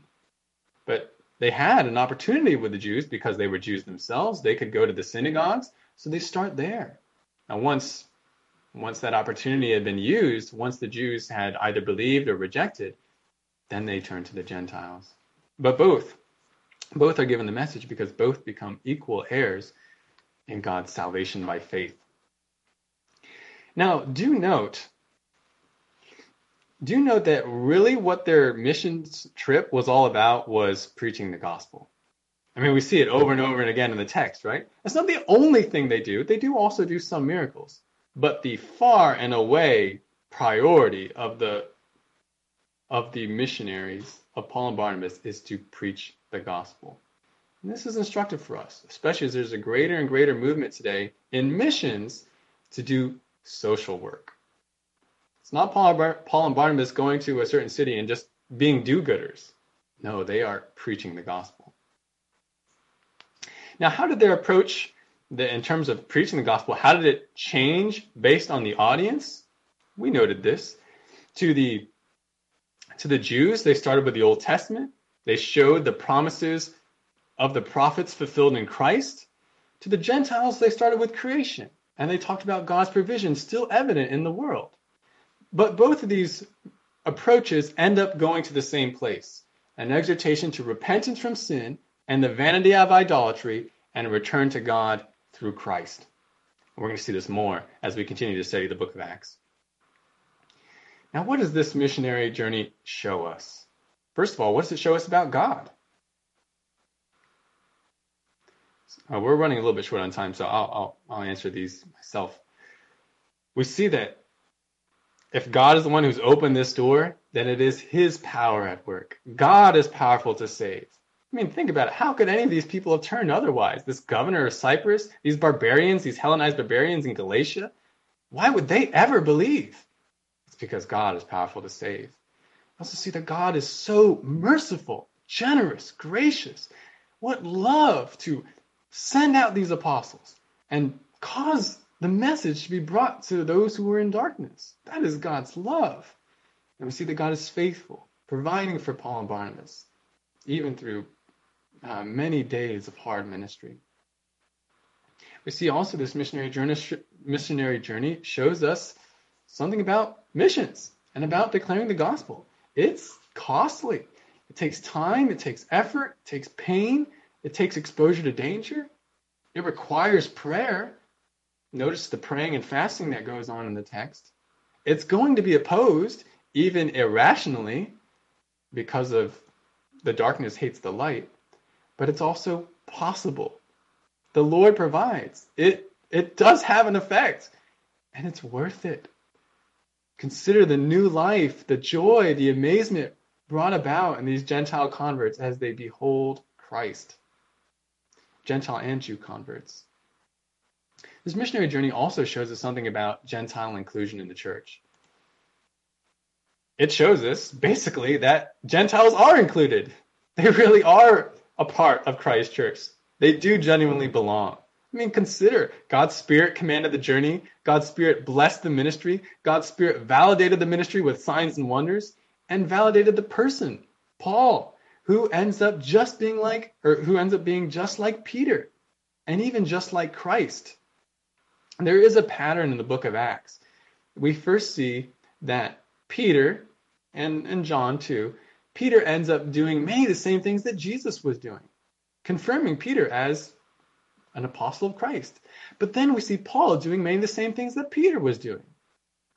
But they had an opportunity with the Jews because they were Jews themselves. They could go to the synagogues, so they start there. Now, once once that opportunity had been used, once the Jews had either believed or rejected, then they turn to the Gentiles. But both, both are given the message because both become equal heirs in God's salvation by faith. Now, do note do you note that really what their missions trip was all about was preaching the gospel? I mean, we see it over and over and again in the text, right? That's not the only thing they do. They do also do some miracles. But the far and away priority of the of the missionaries of Paul and Barnabas is to preach the gospel. And this is instructive for us, especially as there's a greater and greater movement today in missions to do social work. Not Paul, Paul and Barnabas going to a certain city and just being do gooders. No, they are preaching the gospel. Now, how did their approach in terms of preaching the gospel, how did it change based on the audience? We noted this. To the to the Jews, they started with the Old Testament. They showed the promises of the prophets fulfilled in Christ. To the Gentiles, they started with creation and they talked about God's provision still evident in the world. But both of these approaches end up going to the same place an exhortation to repentance from sin and the vanity of idolatry and a return to God through Christ. We're going to see this more as we continue to study the book of Acts. Now, what does this missionary journey show us? First of all, what does it show us about God? Uh, we're running a little bit short on time, so I'll, I'll, I'll answer these myself. We see that if God is the one who's opened this door, then it is His power at work. God is powerful to save. I mean, think about it. How could any of these people have turned otherwise? This governor of Cyprus, these barbarians, these Hellenized barbarians in Galatia, why would they ever believe? It's because God is powerful to save. Also, see that God is so merciful, generous, gracious. What love to send out these apostles and cause the message to be brought to those who are in darkness. That is God's love. And we see that God is faithful, providing for Paul and Barnabas, even through uh, many days of hard ministry. We see also this missionary journey, missionary journey shows us something about missions and about declaring the gospel. It's costly. It takes time, it takes effort, it takes pain, it takes exposure to danger. It requires prayer. Notice the praying and fasting that goes on in the text. It's going to be opposed, even irrationally, because of the darkness hates the light, but it's also possible. The Lord provides. It it does have an effect, and it's worth it. Consider the new life, the joy, the amazement brought about in these Gentile converts as they behold Christ. Gentile and Jew converts. This missionary journey also shows us something about Gentile inclusion in the church. It shows us basically that Gentiles are included. They really are a part of Christ's church. They do genuinely belong. I mean, consider God's Spirit commanded the journey, God's Spirit blessed the ministry, God's Spirit validated the ministry with signs and wonders, and validated the person, Paul who ends up just being like, or who ends up being just like Peter, and even just like Christ. There is a pattern in the book of Acts. We first see that Peter, and, and John too, Peter ends up doing many of the same things that Jesus was doing, confirming Peter as an apostle of Christ. But then we see Paul doing many of the same things that Peter was doing.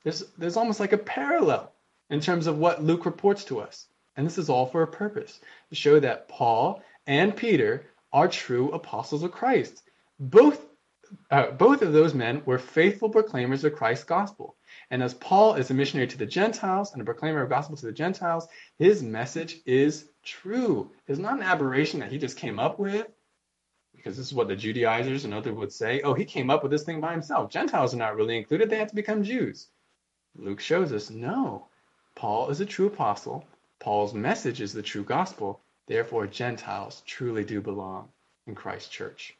There's, there's almost like a parallel in terms of what Luke reports to us. And this is all for a purpose to show that Paul and Peter are true apostles of Christ. Both, uh, both of those men were faithful proclaimers of Christ's gospel. And as Paul is a missionary to the Gentiles and a proclaimer of gospel to the Gentiles, his message is true. It's not an aberration that he just came up with, because this is what the Judaizers and others would say. Oh, he came up with this thing by himself. Gentiles are not really included, they have to become Jews. Luke shows us no. Paul is a true apostle Paul's message is the true gospel. Therefore, Gentiles truly do belong in Christ's church.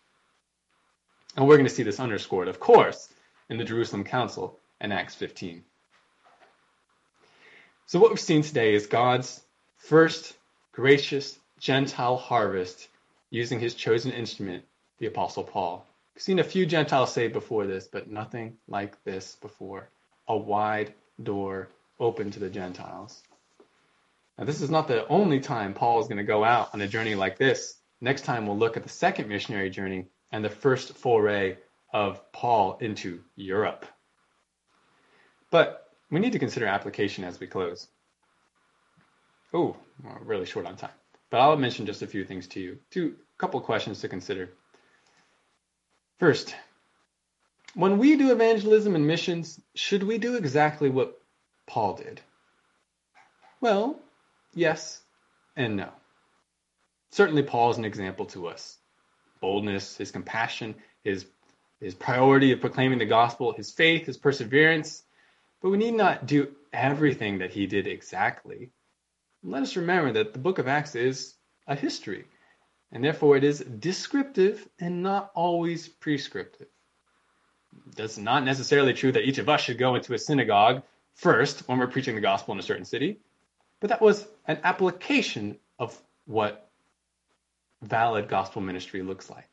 And we're going to see this underscored, of course, in the Jerusalem Council in Acts 15. So, what we've seen today is God's first gracious Gentile harvest using his chosen instrument, the Apostle Paul. We've seen a few Gentiles saved before this, but nothing like this before. A wide door open to the Gentiles. Now, this is not the only time Paul is going to go out on a journey like this. Next time, we'll look at the second missionary journey and the first foray of Paul into Europe. But we need to consider application as we close. Oh, really short on time. But I'll mention just a few things to you. Two couple questions to consider. First, when we do evangelism and missions, should we do exactly what Paul did? Well, Yes and no. Certainly, Paul is an example to us. Boldness, his compassion, his, his priority of proclaiming the gospel, his faith, his perseverance. But we need not do everything that he did exactly. Let us remember that the book of Acts is a history. and therefore it is descriptive and not always prescriptive. That's not necessarily true that each of us should go into a synagogue first when we're preaching the gospel in a certain city, but that was an application of what valid gospel ministry looks like.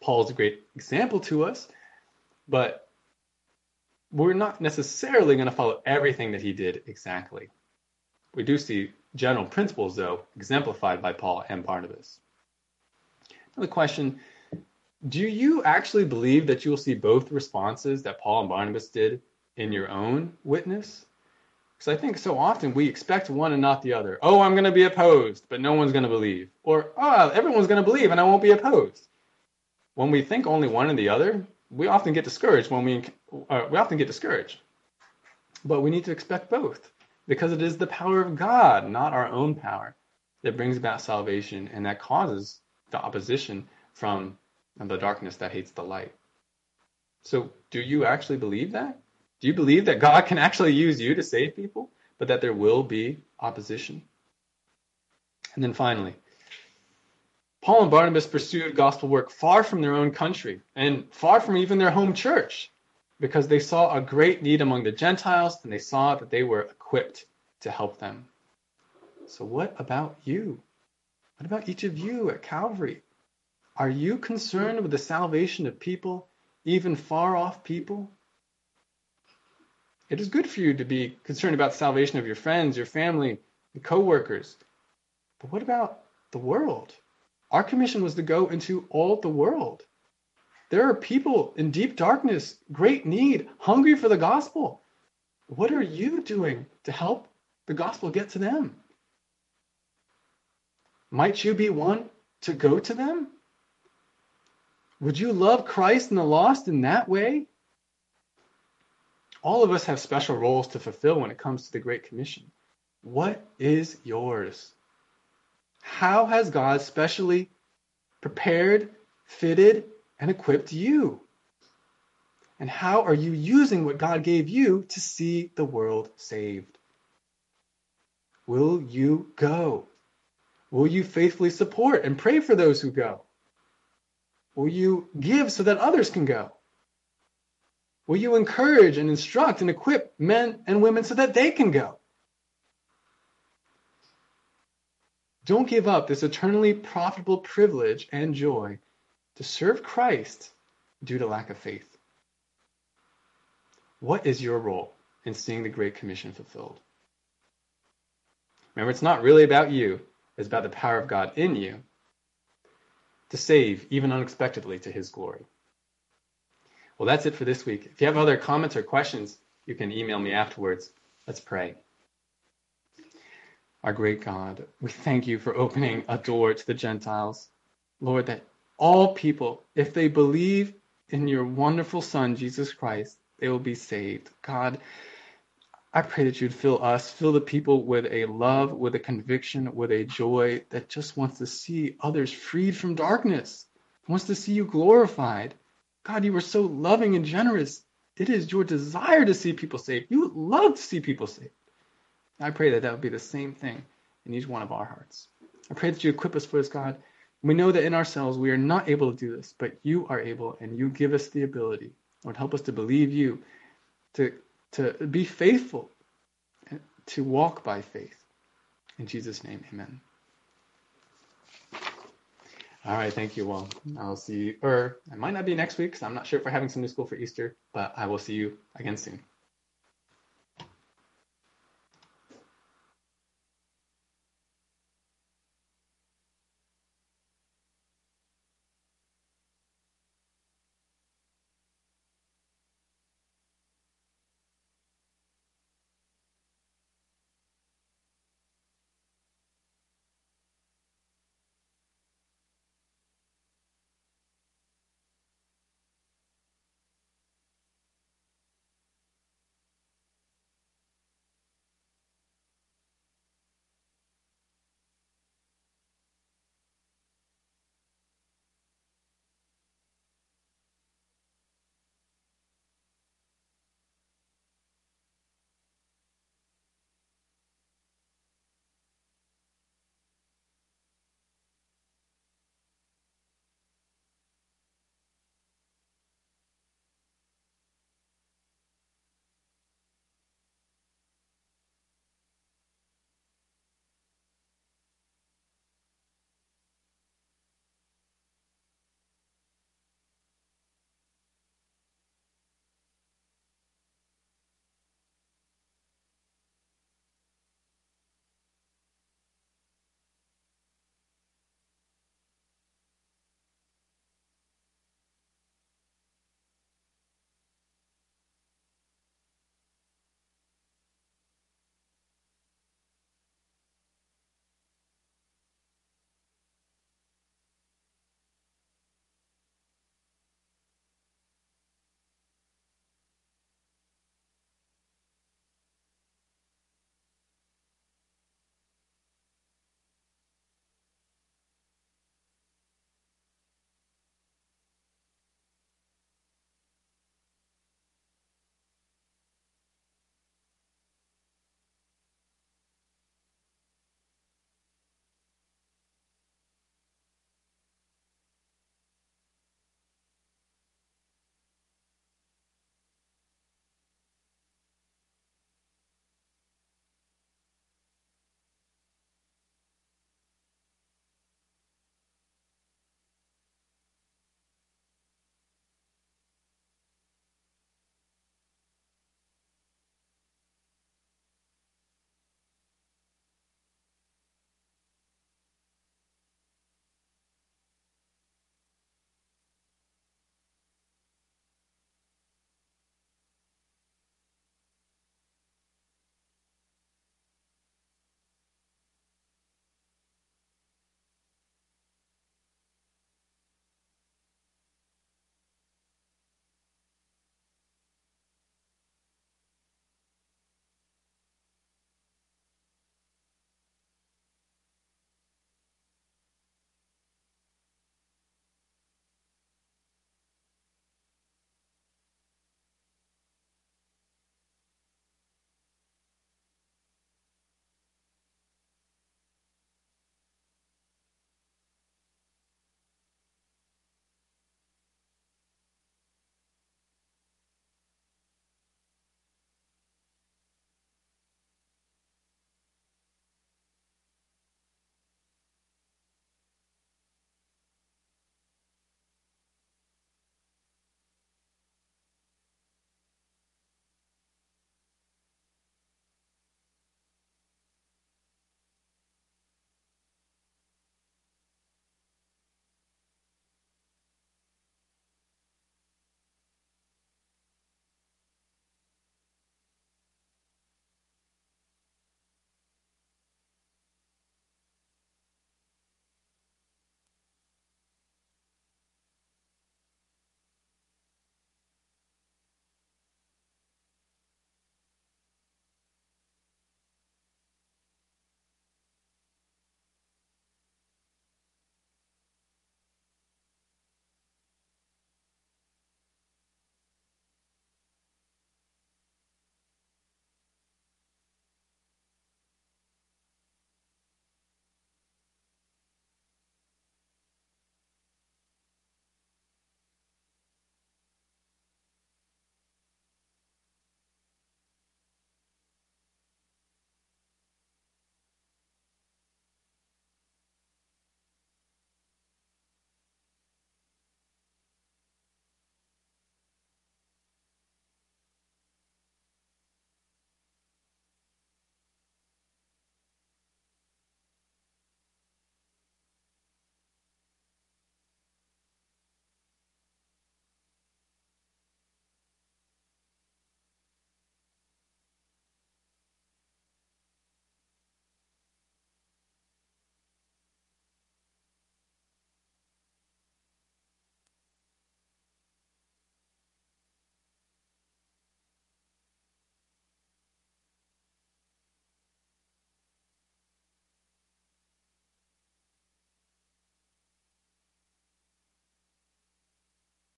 Paul's a great example to us, but we're not necessarily going to follow everything that he did exactly. We do see general principles, though, exemplified by Paul and Barnabas. Another question Do you actually believe that you will see both responses that Paul and Barnabas did in your own witness? Because I think so often we expect one and not the other. Oh, I'm going to be opposed, but no one's going to believe. Or, oh, everyone's going to believe and I won't be opposed. When we think only one and the other, we often get discouraged when we uh, we often get discouraged. But we need to expect both because it is the power of God, not our own power, that brings about salvation and that causes the opposition from the darkness that hates the light. So, do you actually believe that? Do you believe that God can actually use you to save people, but that there will be opposition? And then finally, Paul and Barnabas pursued gospel work far from their own country and far from even their home church because they saw a great need among the Gentiles and they saw that they were equipped to help them. So, what about you? What about each of you at Calvary? Are you concerned with the salvation of people, even far off people? It is good for you to be concerned about the salvation of your friends, your family, your coworkers. But what about the world? Our commission was to go into all the world. There are people in deep darkness, great need, hungry for the gospel. What are you doing to help the gospel get to them? Might you be one to go to them? Would you love Christ and the lost in that way? All of us have special roles to fulfill when it comes to the Great Commission. What is yours? How has God specially prepared, fitted, and equipped you? And how are you using what God gave you to see the world saved? Will you go? Will you faithfully support and pray for those who go? Will you give so that others can go? Will you encourage and instruct and equip men and women so that they can go? Don't give up this eternally profitable privilege and joy to serve Christ due to lack of faith. What is your role in seeing the Great Commission fulfilled? Remember, it's not really about you, it's about the power of God in you to save, even unexpectedly, to His glory. Well, that's it for this week. If you have other comments or questions, you can email me afterwards. Let's pray. Our great God, we thank you for opening a door to the Gentiles. Lord, that all people, if they believe in your wonderful Son, Jesus Christ, they will be saved. God, I pray that you'd fill us, fill the people with a love, with a conviction, with a joy that just wants to see others freed from darkness, wants to see you glorified. God, you were so loving and generous. It is your desire to see people saved. You love to see people saved. I pray that that would be the same thing in each one of our hearts. I pray that you equip us for this, God. We know that in ourselves we are not able to do this, but you are able and you give us the ability. Lord, help us to believe you, to, to be faithful, to walk by faith. In Jesus' name, amen. All right, thank you. Well, I'll see you, or it might not be next week because I'm not sure if we're having some new school for Easter, but I will see you again soon.